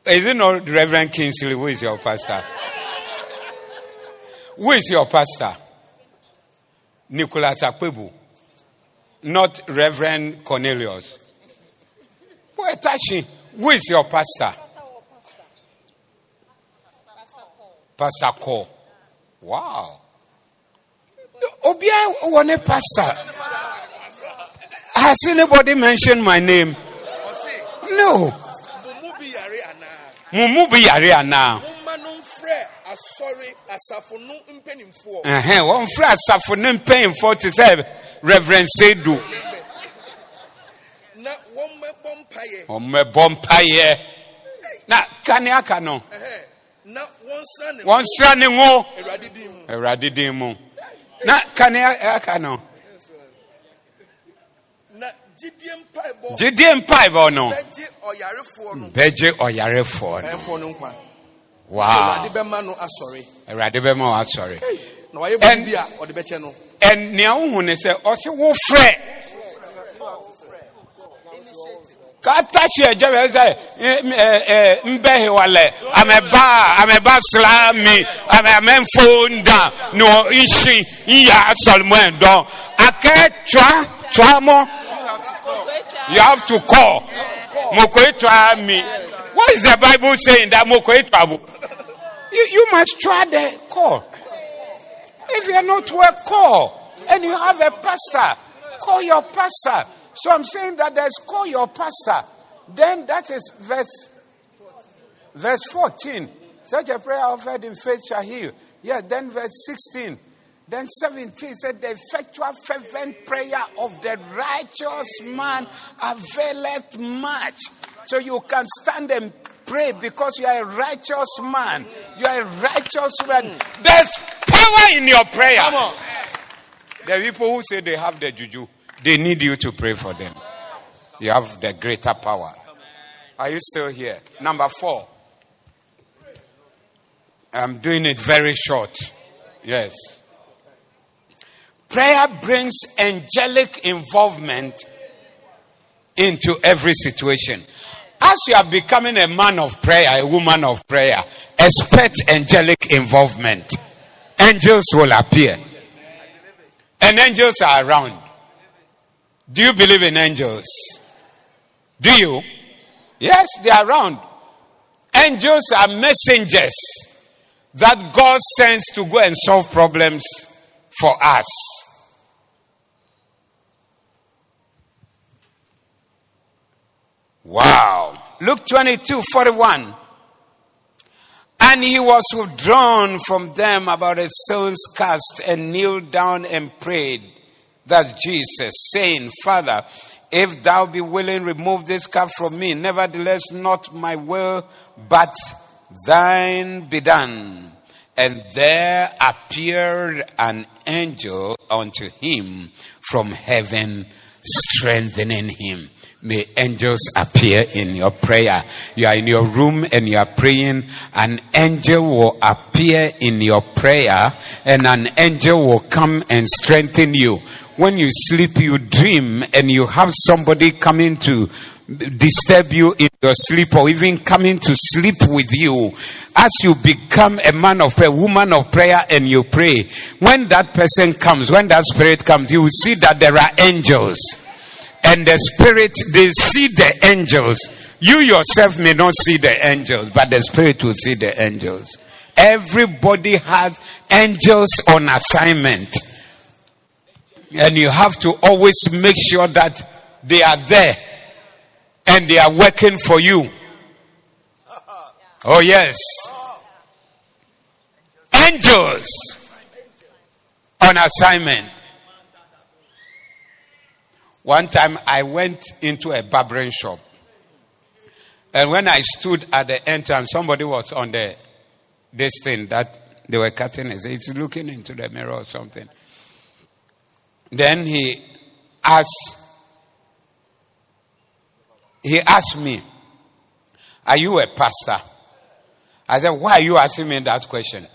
Is it not Reverend Kingsley? Who is your pastor? Who is your pastor? Nicholas Akpebu. Not Reverend Cornelius. Who is your pastor? Pastor Cole. Wow. Obia one pastor. Has anybody mentioned my name? No. Mumu bi yare ana. Ɛhɛn wɔn fira asafo ne mpanyinfoɔ te sɛ reverend sedu. Na wɔn mɛbɔ mpaeɛ. Wɔn mɛbɔ mpaeɛ. Na kane aka no. Na wɔn sra ne Wɔn sra ne ngo. Awurade din mu. Awurade din mu. Na kane aka no. gyidie mpaebɔ. No. Bɛgye ɔyarefoɔ no. Hmm, wow awurade bɛma wo asɔre. Ɛn nea wohu ne sɛ ɔse wofrɛ katashi ɛjɛbɛ ɛsɛ ɛɛ nbɛhi walɛ amɛba amɛba silami amɛ amɛnfonda nɔ nsi nya sɔlimɛ dɔn akɛ tura tura mɔ. You have to call mokoe twa mi what is the bible saying that mokoe twa you, you must try the call if you're not well, call. And you have a pastor, call your pastor. So I'm saying that there's call your pastor. Then that is verse verse 14. Such a prayer offered in faith shall heal. Yes, then verse 16. Then 17 said, The effectual fervent prayer of the righteous man availeth much. So you can stand and pray because you are a righteous man. You are a righteous man. There's power in your prayer. Come on. The people who say they have the juju, they need you to pray for them. You have the greater power. Are you still here? Number four. I'm doing it very short. Yes. Prayer brings angelic involvement into every situation. As you are becoming a man of prayer, a woman of prayer, expect angelic involvement. Angels will appear. And angels are around. Do you believe in angels? Do you? Yes, they are around. Angels are messengers that God sends to go and solve problems for us. Wow. Luke 22 41. And he was withdrawn from them about a stone's cast and kneeled down and prayed. That Jesus, saying, Father, if thou be willing, remove this cup from me. Nevertheless, not my will, but thine be done. And there appeared an angel unto him from heaven, strengthening him. May angels appear in your prayer. You are in your room and you are praying. An angel will appear in your prayer and an angel will come and strengthen you. When you sleep, you dream and you have somebody coming to disturb you in your sleep or even coming to sleep with you. As you become a man of prayer, woman of prayer and you pray, when that person comes, when that spirit comes, you will see that there are angels and the spirit, they see the angels. You yourself may not see the angels, but the spirit will see the angels. Everybody has angels on assignment. And you have to always make sure that they are there and they are working for you. Oh, yes. Angels on assignment. One time I went into a barbering shop. And when I stood at the entrance, somebody was on the this thing that they were cutting his. He's looking into the mirror or something. Then he asked he asked me, Are you a pastor? I said, Why are you asking me that question?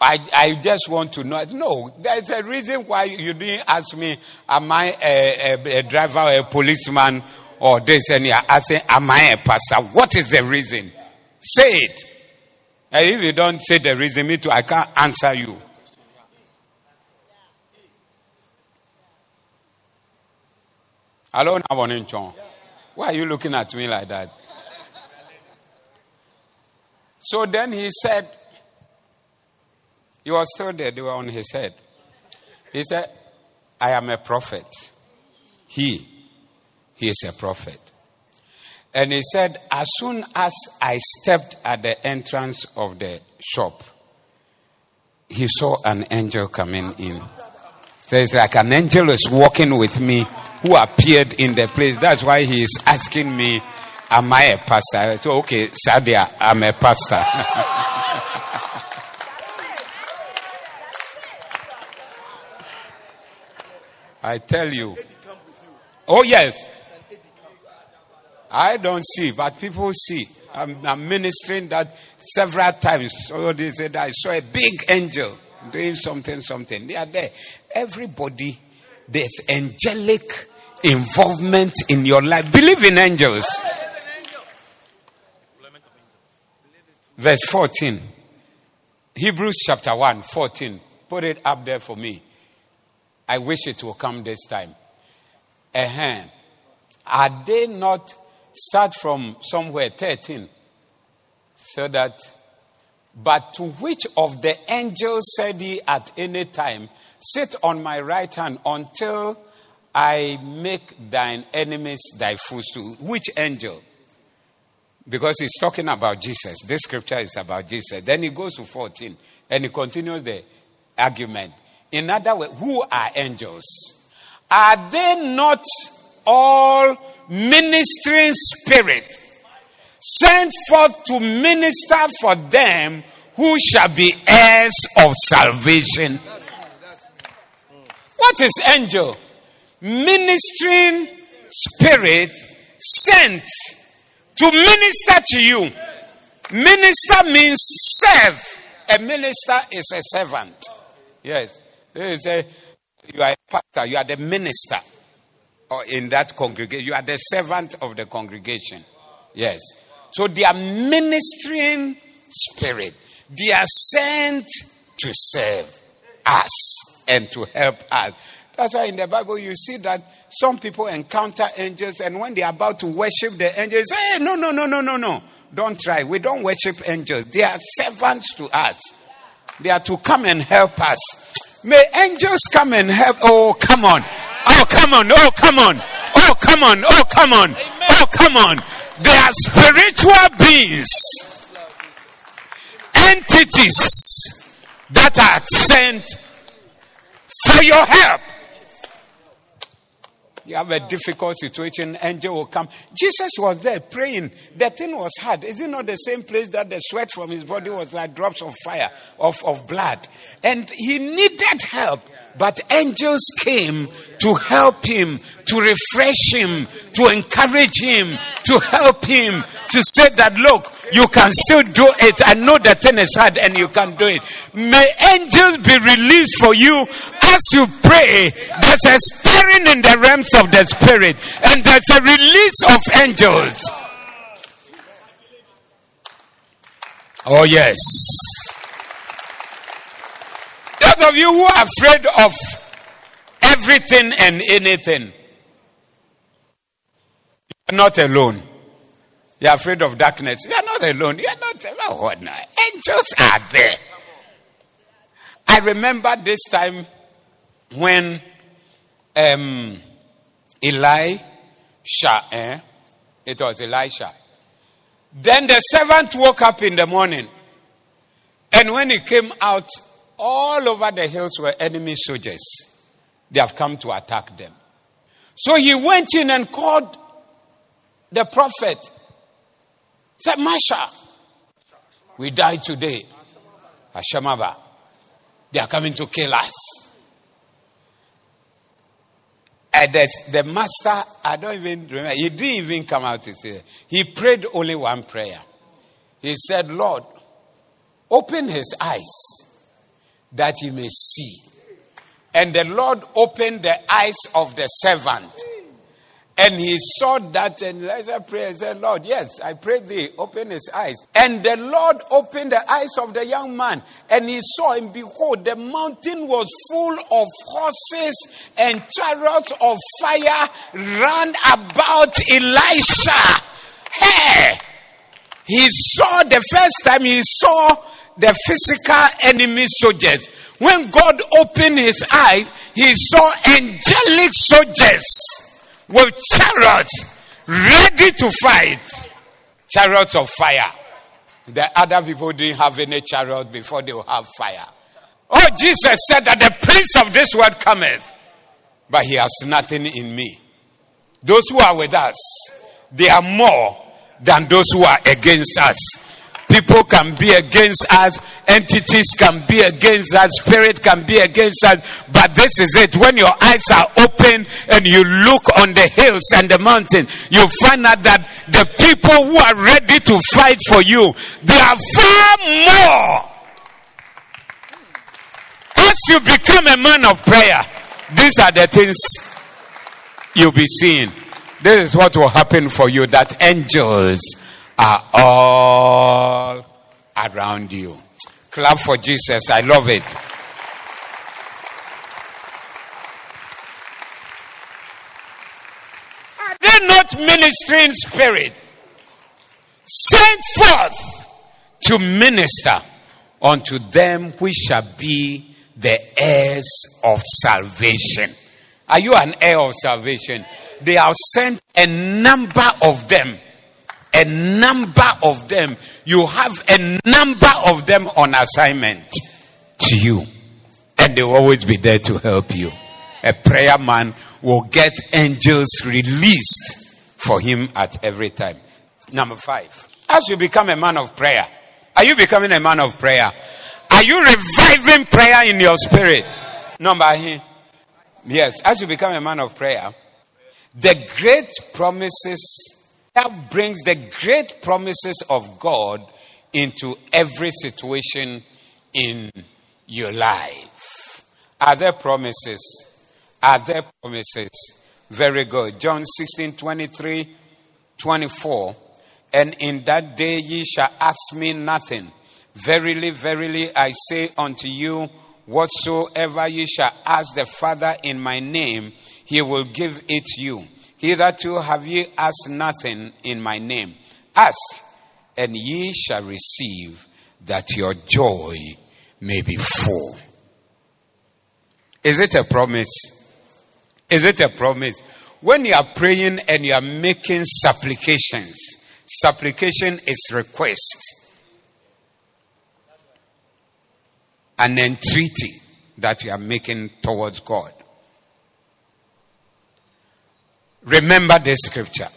I, I just want to know. No, there's a reason why you didn't ask me, am I a, a, a driver or a policeman or this and you're asking, am I a pastor? What is the reason? Say it. And if you don't say the reason, me too, I can't answer you. Hello, Why are you looking at me like that? So then he said, he was still there, they were on his head. He said, I am a prophet. He, he is a prophet. And he said, as soon as I stepped at the entrance of the shop, he saw an angel coming in. So it's like an angel is walking with me who appeared in the place. That's why he is asking me, Am I a pastor? So, okay, Sadia, I'm a pastor. I tell you. Oh, yes. I don't see, but people see. I'm, I'm ministering that several times. So they said, I saw a big angel doing something, something. They are there. Everybody, there's angelic involvement in your life. Believe in angels. Verse 14. Hebrews chapter 1, 14. Put it up there for me. I wish it will come this time. Uh-huh. Are they not start from somewhere 13? So that, but to which of the angels said he at any time, Sit on my right hand until I make thine enemies thy footstool? Which angel? Because he's talking about Jesus. This scripture is about Jesus. Then he goes to 14 and he continues the argument. In other words, who are angels? Are they not all ministering spirits sent forth to minister for them who shall be heirs of salvation? What is angel? Ministering spirit sent to minister to you. Minister means serve. A minister is a servant. Yes. A, you are a pastor, you are the minister or in that congregation. You are the servant of the congregation. Yes. So they are ministering spirit. They are sent to serve us and to help us. That's why in the Bible you see that some people encounter angels and when they are about to worship the angels, hey, no, no, no, no, no, no. Don't try. We don't worship angels. They are servants to us. They are to come and help us. May angels come and help. Oh, come on. Oh, come on. Oh, come on. Oh, come on. Oh, come on. Oh, come on. They are spiritual beings, entities that are sent for your help. You have a difficult situation, angel will come. Jesus was there praying. The thing was hard. Is it not the same place that the sweat from his body was like drops of fire, of, of blood? And he needed help. But angels came to help him, to refresh him, to encourage him, to help him, to say that, look, you can still do it. I know the thing is hard and you can do it. May angels be released for you as you pray. There's a stirring in the realms of the spirit and there's a release of angels. Oh, yes. Those of you who are afraid of everything and anything, you're not alone. You're afraid of darkness. You're not alone. You're not alone. Angels are there. I remember this time when um, Elisha, eh? it was Elisha. Then the servant woke up in the morning, and when he came out, all over the hills were enemy soldiers. They have come to attack them. So he went in and called the prophet. Said, Masha, we die today. Ashamaba. They are coming to kill us. And the, the master, I don't even remember, he didn't even come out to say, he prayed only one prayer. He said, Lord, open his eyes that he may see. And the Lord opened the eyes of the servant. And he saw that and Elijah prayed and said, Lord, yes, I pray thee, open his eyes. And the Lord opened the eyes of the young man, and he saw, and behold, the mountain was full of horses and chariots of fire round about Elisha. Hey! He saw the first time he saw the physical enemy soldiers. When God opened his eyes, he saw angelic soldiers with chariots ready to fight. Chariots of fire. The other people didn't have any chariots before they will have fire. Oh, Jesus said that the prince of this world cometh, but he has nothing in me. Those who are with us, they are more than those who are against us. People can be against us, entities can be against us, spirit can be against us, but this is it. When your eyes are open and you look on the hills and the mountain, you find out that the people who are ready to fight for you, they are far more. As you become a man of prayer, these are the things you'll be seeing. This is what will happen for you that angels are all around you. Clap for Jesus. I love it. Are they not ministering spirit sent forth to minister unto them which shall be the heirs of salvation? Are you an heir of salvation? They have sent a number of them a number of them. You have a number of them on assignment to you. And they will always be there to help you. A prayer man will get angels released for him at every time. Number five. As you become a man of prayer, are you becoming a man of prayer? Are you reviving prayer in your spirit? Number here. Yes, as you become a man of prayer, the great promises, that brings the great promises of God into every situation in your life. Are there promises? Are there promises? Very good. John 16 23, 24. And in that day ye shall ask me nothing. Verily, verily, I say unto you, whatsoever ye shall ask the Father in my name, he will give it you. Hitherto have ye asked nothing in my name. Ask, and ye shall receive, that your joy may be full. Is it a promise? Is it a promise? When you are praying and you are making supplications, supplication is request, an entreaty that you are making towards God. Remember this scripture.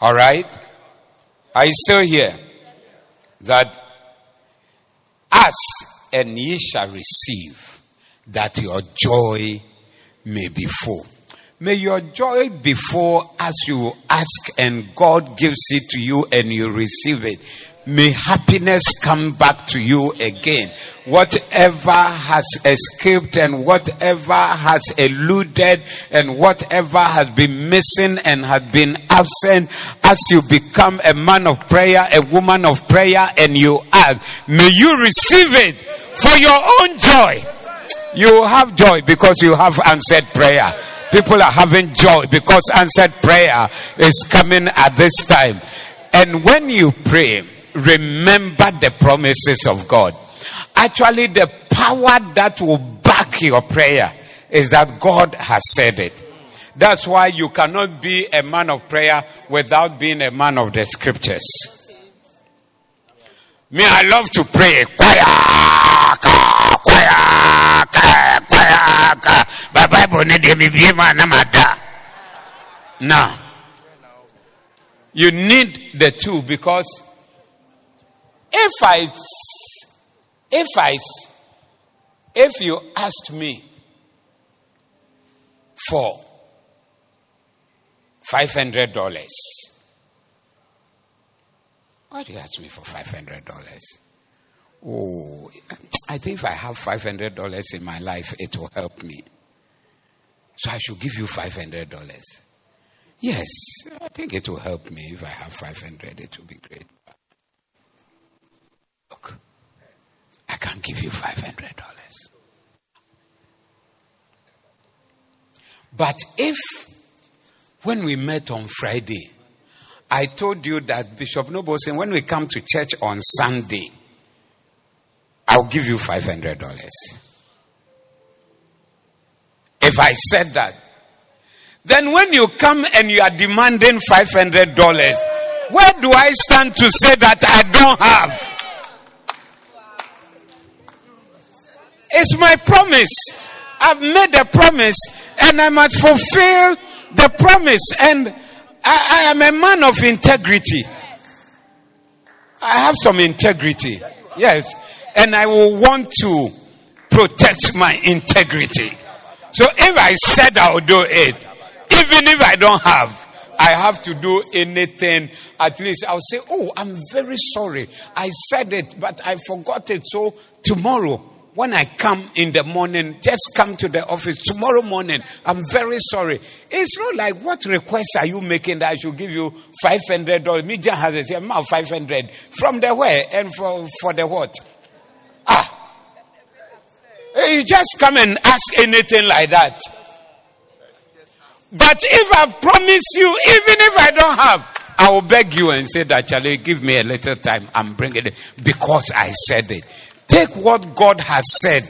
All right? Are you still here? That ask and ye shall receive, that your joy may be full. May your joy be full as you ask and God gives it to you and you receive it. May happiness come back to you again. Whatever has escaped and whatever has eluded and whatever has been missing and has been absent, as you become a man of prayer, a woman of prayer, and you ask, may you receive it for your own joy. You have joy because you have answered prayer. People are having joy because answered prayer is coming at this time. And when you pray, remember the promises of God. Actually, the power that will back your prayer is that God has said it. That's why you cannot be a man of prayer without being a man of the scriptures. Me, I love to pray. Now, you need the two because if I, if I, if you asked me for five hundred dollars, why do you ask me for five hundred dollars? Oh, I think if I have five hundred dollars in my life, it will help me. So I should give you five hundred dollars. Yes, I think it will help me if I have five hundred. It will be great. I can't give you $500. But if, when we met on Friday, I told you that Bishop Noble said, when we come to church on Sunday, I'll give you $500. If I said that, then when you come and you are demanding $500, where do I stand to say that I don't have? It's my promise. I've made a promise and I must fulfill the promise. And I, I am a man of integrity. I have some integrity. Yes. And I will want to protect my integrity. So if I said I will do it, even if I don't have, I have to do anything, at least I'll say, Oh, I'm very sorry. I said it, but I forgot it. So tomorrow when I come in the morning, just come to the office tomorrow morning. I'm very sorry. It's not like what request are you making that I should give you five hundred dollars? Media has a five hundred from the where and for for the what? Ah, you just come and ask anything like that. But if I promise you, even if I don't have, I will beg you and say that, Charlie, give me a little time. I'm bringing it because I said it. Take what God has said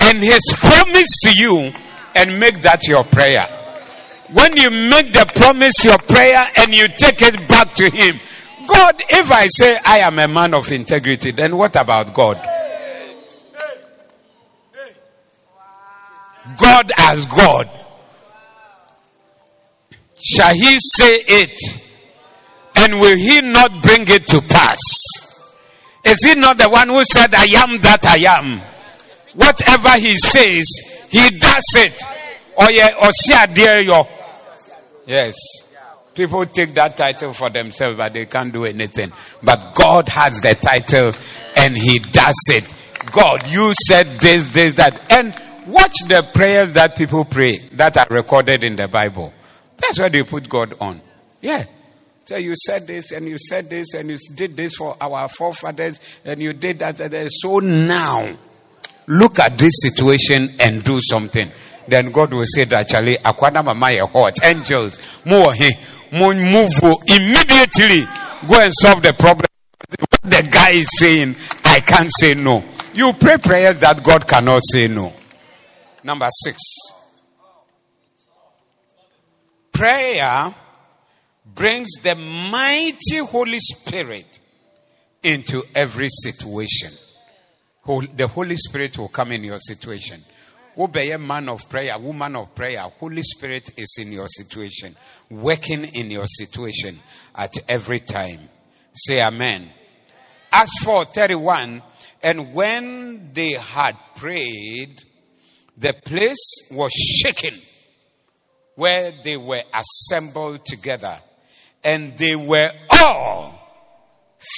and His promise to you and make that your prayer. When you make the promise your prayer and you take it back to Him, God, if I say I am a man of integrity, then what about God? God as God. Shall He say it? And will He not bring it to pass? Is he not the one who said, I am that I am? Whatever he says, he does it. Yes. People take that title for themselves, but they can't do anything. But God has the title and he does it. God, you said this, this, that. And watch the prayers that people pray that are recorded in the Bible. That's why they put God on. Yeah. So you said this and you said this and you did this for our forefathers and you did that. So now, look at this situation and do something. Then God will say that actually, Akwana Mama hot. Angels, move immediately. Go and solve the problem. What the guy is saying, I can't say no. You pray prayers that God cannot say no. Number six. Prayer brings the mighty Holy Spirit into every situation. The Holy Spirit will come in your situation. Obey a man of prayer, woman of prayer. Holy Spirit is in your situation, working in your situation at every time. Say amen. Acts 4 31. And when they had prayed, the place was shaken where they were assembled together, and they were all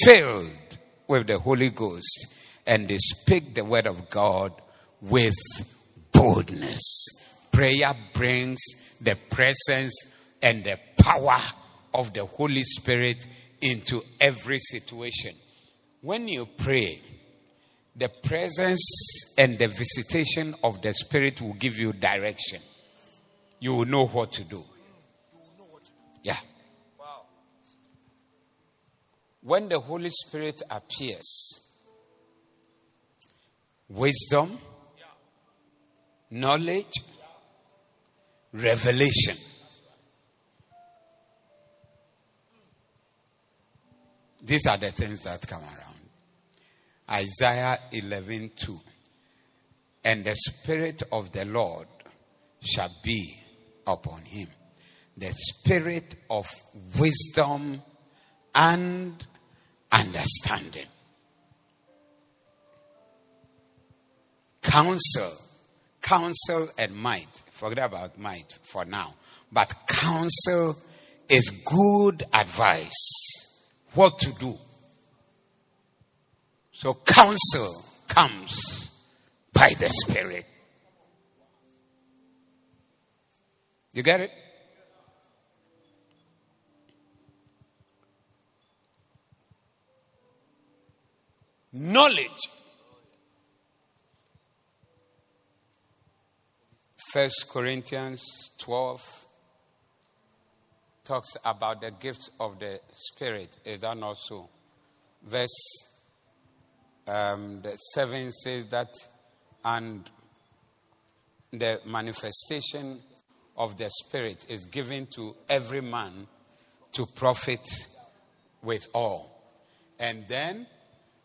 filled with the Holy Ghost, and they speak the word of God with boldness. Prayer brings the presence and the power of the Holy Spirit into every situation. When you pray, the presence and the visitation of the Spirit will give you direction. You will know what to do. Yeah. When the Holy Spirit appears, wisdom, knowledge, revelation. These are the things that come around. Isaiah 11 2. And the Spirit of the Lord shall be upon him. The Spirit of wisdom and understanding. Counsel counsel and might. Forget about might for now. But counsel is good advice. What to do. So counsel comes by the Spirit. You get it? Knowledge First Corinthians 12 talks about the gifts of the Spirit. Is that not so? Verse um, the 7 says that, and the manifestation of the Spirit is given to every man to profit with all. And then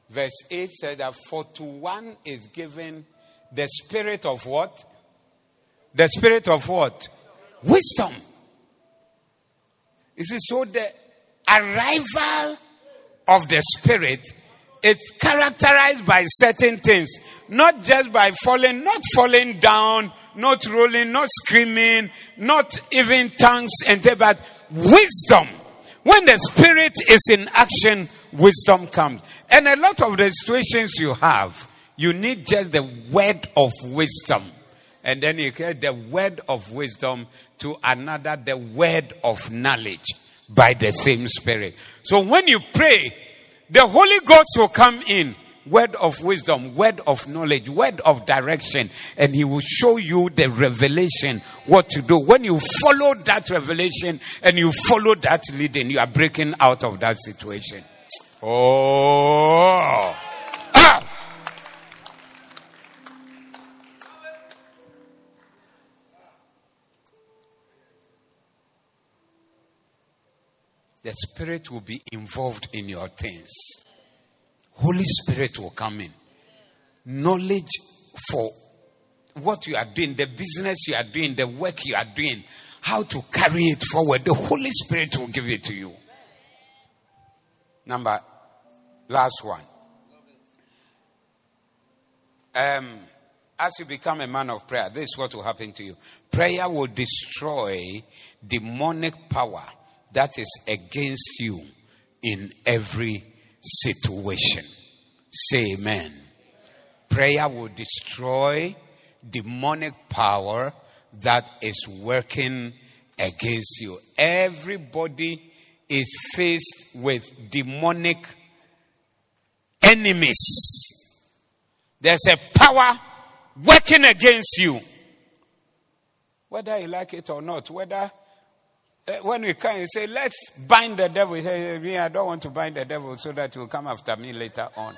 verse 8 says that for to one is given the spirit of what? The spirit of what? Wisdom. You see, so the arrival of the spirit it's characterized by certain things, not just by falling, not falling down, not rolling, not screaming, not even tongues and but wisdom. When the spirit is in action, wisdom comes. And a lot of the situations you have, you need just the word of wisdom. And then you get the word of wisdom to another, the word of knowledge by the same spirit. So when you pray, the Holy Ghost will come in. Word of wisdom, word of knowledge, word of direction, and he will show you the revelation what to do. When you follow that revelation and you follow that leading, you are breaking out of that situation. Oh, ah! the Spirit will be involved in your things. Holy Spirit will come in. Knowledge for what you are doing, the business you are doing, the work you are doing, how to carry it forward. The Holy Spirit will give it to you. Number, last one. Um, as you become a man of prayer, this is what will happen to you. Prayer will destroy demonic power that is against you in every situation. Say amen. Prayer will destroy demonic power that is working against you. Everybody is faced with demonic enemies. There's a power working against you. Whether you like it or not, whether uh, when we come and say, let's bind the devil, he say, me, I don't want to bind the devil so that you come after me later on.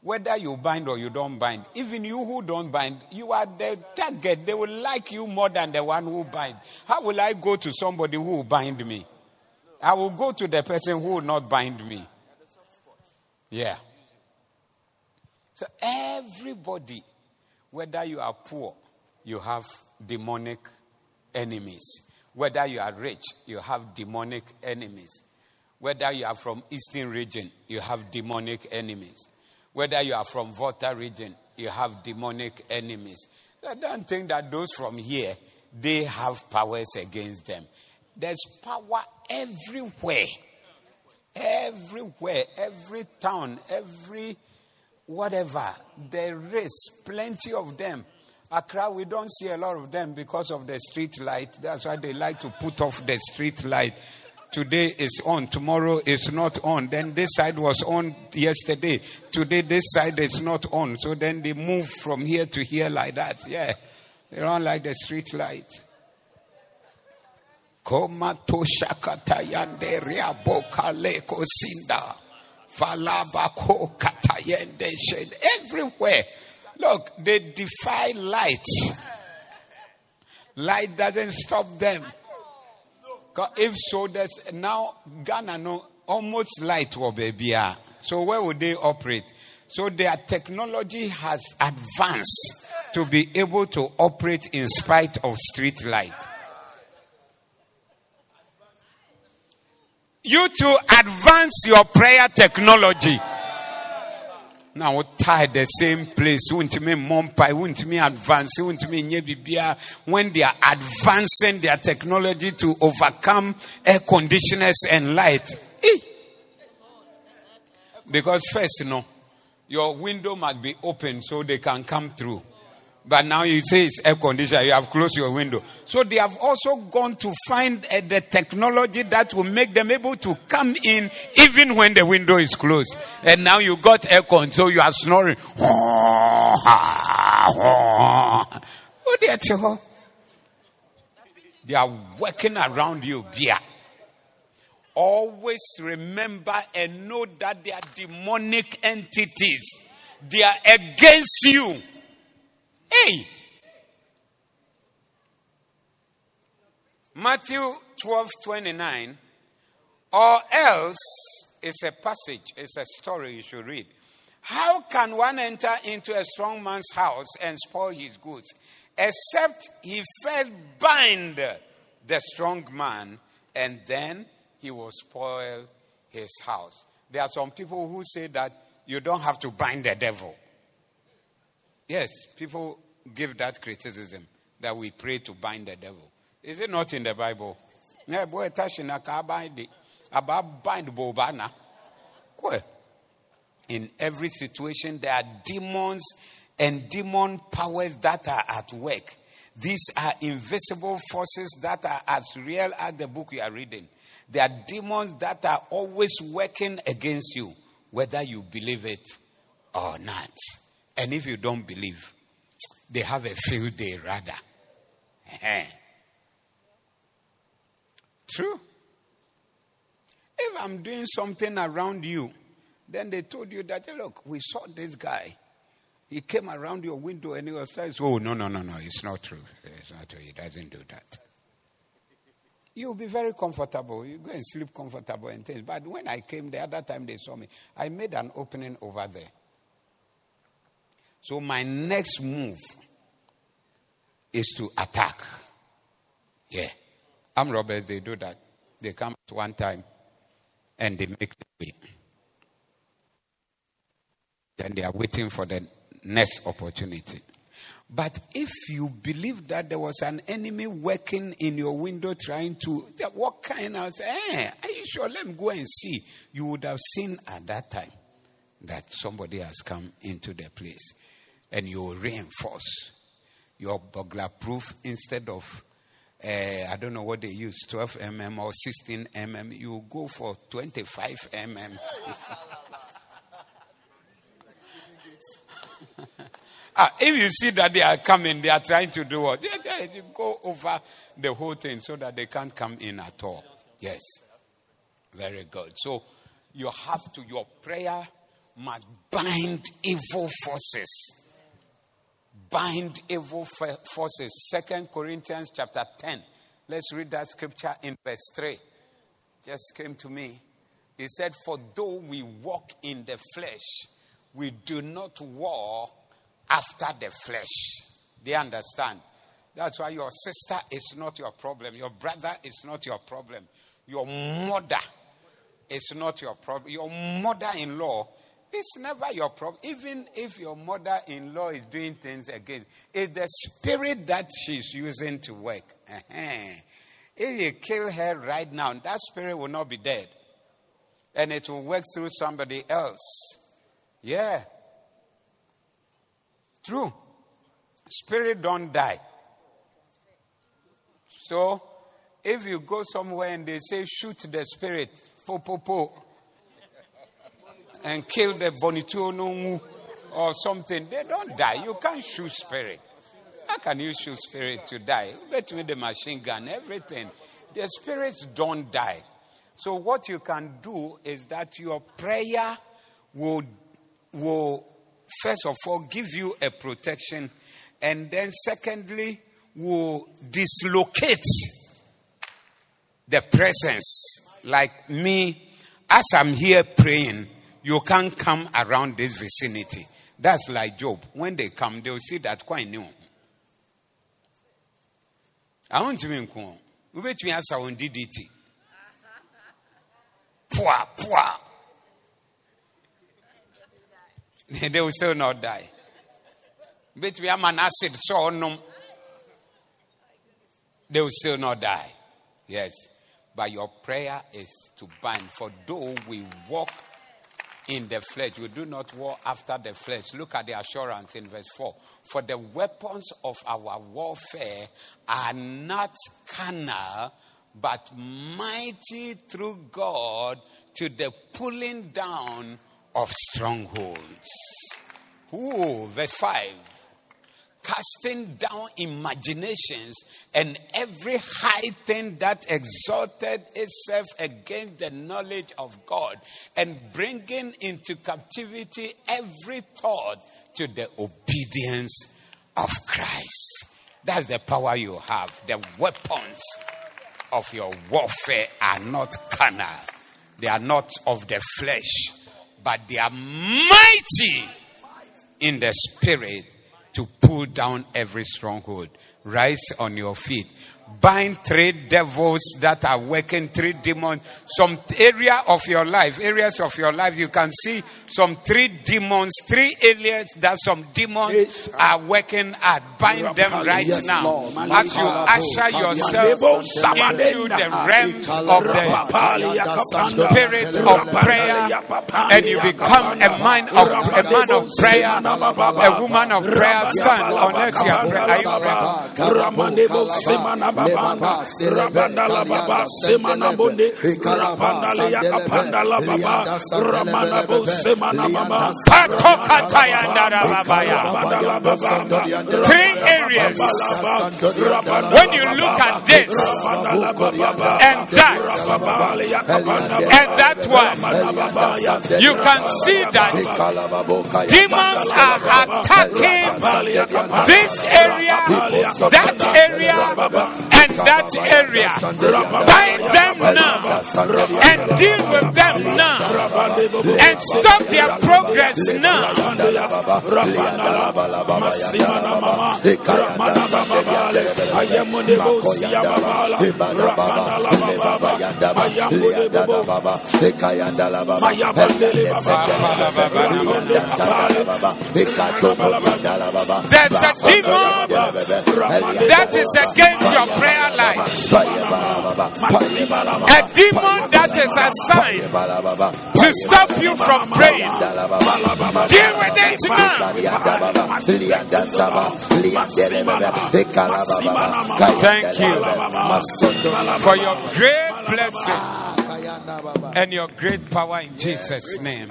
Whether you bind or you don't bind, even you who don't bind, you are the target. They will like you more than the one who bind. How will I go to somebody who will bind me? I will go to the person who will not bind me. Yeah. So everybody, whether you are poor, you have demonic enemies. Whether you are rich, you have demonic enemies. Whether you are from Eastern region, you have demonic enemies. Whether you are from Volta region, you have demonic enemies. I don't think that those from here, they have powers against them. There's power everywhere. Everywhere, every town, every whatever. There is plenty of them. Accra, we don't see a lot of them because of the street light. That's why they like to put off the street light. Today is on, tomorrow is not on. Then this side was on yesterday. Today this side is not on. So then they move from here to here like that. Yeah. They don't like the street light. Komato shakatayande riabokaleko sinda. Falabako Everywhere. Look, they defy light. Light doesn't stop them. If so, there's now Ghana no almost light will be ah. So where would they operate? So their technology has advanced to be able to operate in spite of street light. You to advance your prayer technology. Now, tie the same place. Wouldn't me mompai, wouldn't me advance, wouldn't me nyebibia. When they are advancing their technology to overcome air conditioners and light. Because first, you know, your window must be open so they can come through. But now you say it's air conditioner, you have closed your window. So they have also gone to find uh, the technology that will make them able to come in even when the window is closed. And now you got air con, so you are snoring. They are working around you, beer. Always remember and know that they are demonic entities. They are against you. Hey! Matthew 12 29. Or else, it's a passage, it's a story you should read. How can one enter into a strong man's house and spoil his goods, except he first bind the strong man and then he will spoil his house? There are some people who say that you don't have to bind the devil. Yes, people give that criticism that we pray to bind the devil. Is it not in the Bible? Yeah, boy, about bind bobana. In every situation, there are demons and demon powers that are at work. These are invisible forces that are as real as the book you are reading. There are demons that are always working against you, whether you believe it or not. And if you don't believe, they have a field day rather. True. If I'm doing something around you, then they told you that, hey, look, we saw this guy. He came around your window and he was saying, oh, no, no, no, no, it's not true. It's not true. He doesn't do that. You'll be very comfortable. You go and sleep comfortable and things. But when I came the other time they saw me, I made an opening over there. So my next move is to attack. Yeah. Armed robbers, they do that. They come at one time and they make the way. Then they are waiting for the next opportunity. But if you believe that there was an enemy working in your window trying to, what kind of, eh, are you sure? Let me go and see. You would have seen at that time that somebody has come into the place and you reinforce your burglar proof instead of uh, I don't know what they use, 12 mm or 16 mm, you go for 25 mm. ah, if you see that they are coming, they are trying to do what? They, go over the whole thing so that they can't come in at all. Yes. Very good. So you have to, your prayer must bind evil forces bind evil forces. Second Corinthians chapter 10. Let's read that scripture in verse 3. Just came to me. He said, For though we walk in the flesh, we do not war after the flesh. They understand. That's why your sister is not your problem. Your brother is not your problem. Your mother is not your problem. Your mother in law it's never your problem. Even if your mother in law is doing things against, it's the spirit that she's using to work. Uh-huh. If you kill her right now, that spirit will not be dead. And it will work through somebody else. Yeah. True. Spirit don't die. So, if you go somewhere and they say, shoot the spirit, po, po, po, and kill the bonituonungu or something, they don't die. You can't shoot spirit. How can you shoot spirit to die? Bet with the machine gun, everything. The spirits don't die. So what you can do is that your prayer will, will first of all give you a protection, and then secondly will dislocate the presence. Like me, as I'm here praying, you can't come around this vicinity. That's like Job. When they come, they'll see that quite new. I want to mean, we bet me as on DDT. Pwa, pwa. they will still not die. Bet me am an acid, so no. They will still not die. Yes. But your prayer is to bind. For though we walk in the flesh. We do not war after the flesh. Look at the assurance in verse 4. For the weapons of our warfare are not carnal, but mighty through God to the pulling down of strongholds. Ooh, verse 5 casting down imaginations and every high thing that exalted itself against the knowledge of God, and bringing into captivity every thought to the obedience of Christ. That's the power you have. The weapons of your warfare are not carnal, they are not of the flesh, but they are mighty in the spirit to pull down every stronghold. Rise on your feet bind three devils that are working, three demons. Some area of your life, areas of your life, you can see some three demons, three areas that some demons are working at. Bind them right now. As you usher yourself into the realms of the spirit of prayer, and you become a man of a man of prayer, a woman of prayer. Stand unless you are praying baba rabanda la baba semana bonde rabanda le yakapanda la baba ramana bo semana baba patoka tayanda baba ya three areas when you look at this and that and that one you can see that demons are attacking this area that area that area. Bind them now and deal with them now and stop their progress now. There's a demon that is against your prayer life. A demon that is assigned to stop you from praying. Deal with it now. Thank you for your great blessing and your great power in Jesus' name.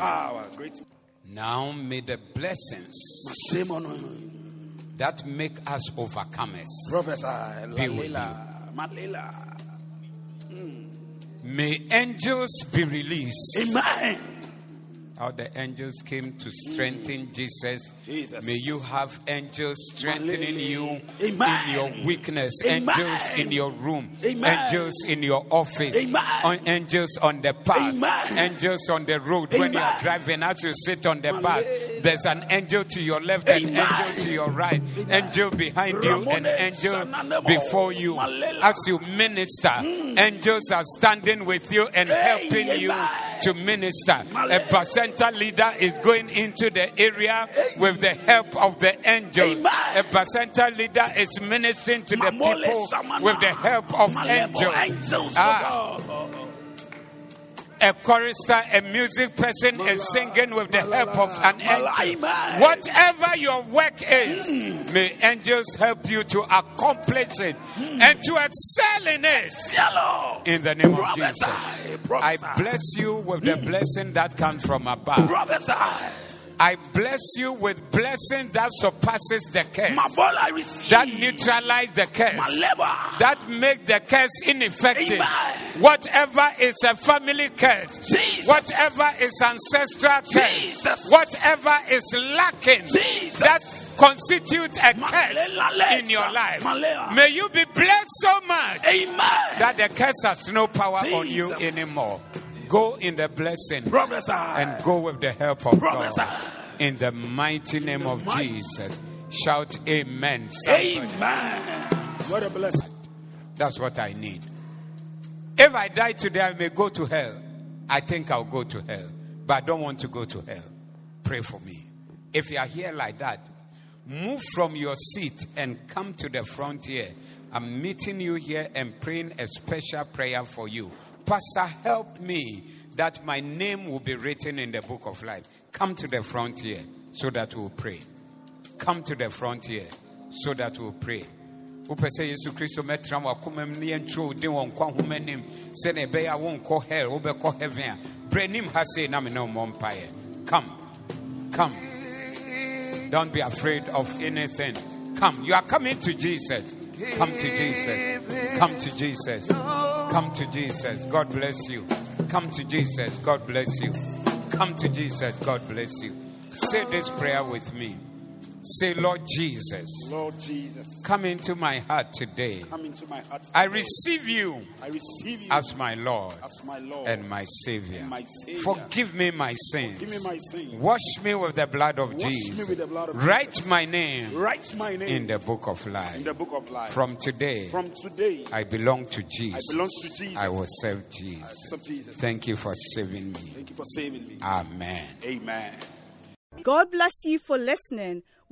Now may the blessings that make us overcomers be with you. May angels be released. Amen. How the angels came to strengthen Jesus. Jesus. May you have angels strengthening you Amen. in your weakness, Amen. angels in your room, Amen. angels in your office, on- angels on the path, angels on the road. When you are driving, as you sit on the path, there's an angel to your left, and an angel to your right, angel behind you, and an angel before you. As you minister, angels are standing with you and helping you to minister. A Malela. Placenta leader is going into the area with the help of the angels. Amen. A bacenta leader is ministering to the people with the help of angels. Ah, oh. A chorister, a music person is singing with the help of an angel. Whatever your work is, may angels help you to accomplish it and to excel in it. In the name of Prophesy, Jesus. I bless you with the blessing that comes from above. Prophesy. I bless you with blessing that surpasses the curse, My ball I receive. that neutralize the My curse, labor. that make the curse ineffective. Amen. Whatever is a family curse, Jesus. whatever is ancestral curse, Jesus. whatever is lacking, Jesus. that constitutes a curse in your life. May you be blessed so much Amen. that the curse has no power on you anymore. Go in the blessing Prophesy. and go with the help of Prophesy. God. In the mighty name of Jesus. Shout amen. somebody. Amen. What a blessing. That's what I need. If I die today, I may go to hell. I think I'll go to hell. But I don't want to go to hell. Pray for me. If you are here like that, move from your seat and come to the front here. I'm meeting you here and praying a special prayer for you. Pastor, help me that my name will be written in the book of life. Come to the front here so that we'll pray. Come to the front here so that we'll pray. Wopɛ sɛ yesu kristo mɛtena wɔ akoma mu ne yɛntwerɛ wo din wɔ nkwa nhoma anim sɛne ɛbɛyɛ a wonkɔ hell wobɛkɔ heaven a berɛ nim ha sei na me ne mpaeɛ. Come. Come. Don't be afraid of anything. Come. You are coming to jesus. Come to jesus. Come to jesus. Come to jesus. God bless you. Come to jesus. God bless you. Come to jesus. God bless you. Say this prayer with me say lord jesus Lord Jesus, Come into my heart today. come into my heart. I receive you I receive you as my Lord as my Lord and my Savior. and my Savior. Forgive me my sins. Give me my sin. Wash me with the blood of Wash me Jesus. with the blood of Write my name Write my name in the book of life. in life. the book of life. From today, From today, I belong to Jesus. I Jesus. belong to Jesus. I will serve Jesus. Accept Jesus. Thank you for saving me. Thank you for saving me. Amen. Amen. God bless you for listening.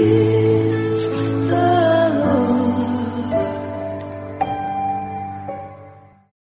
you.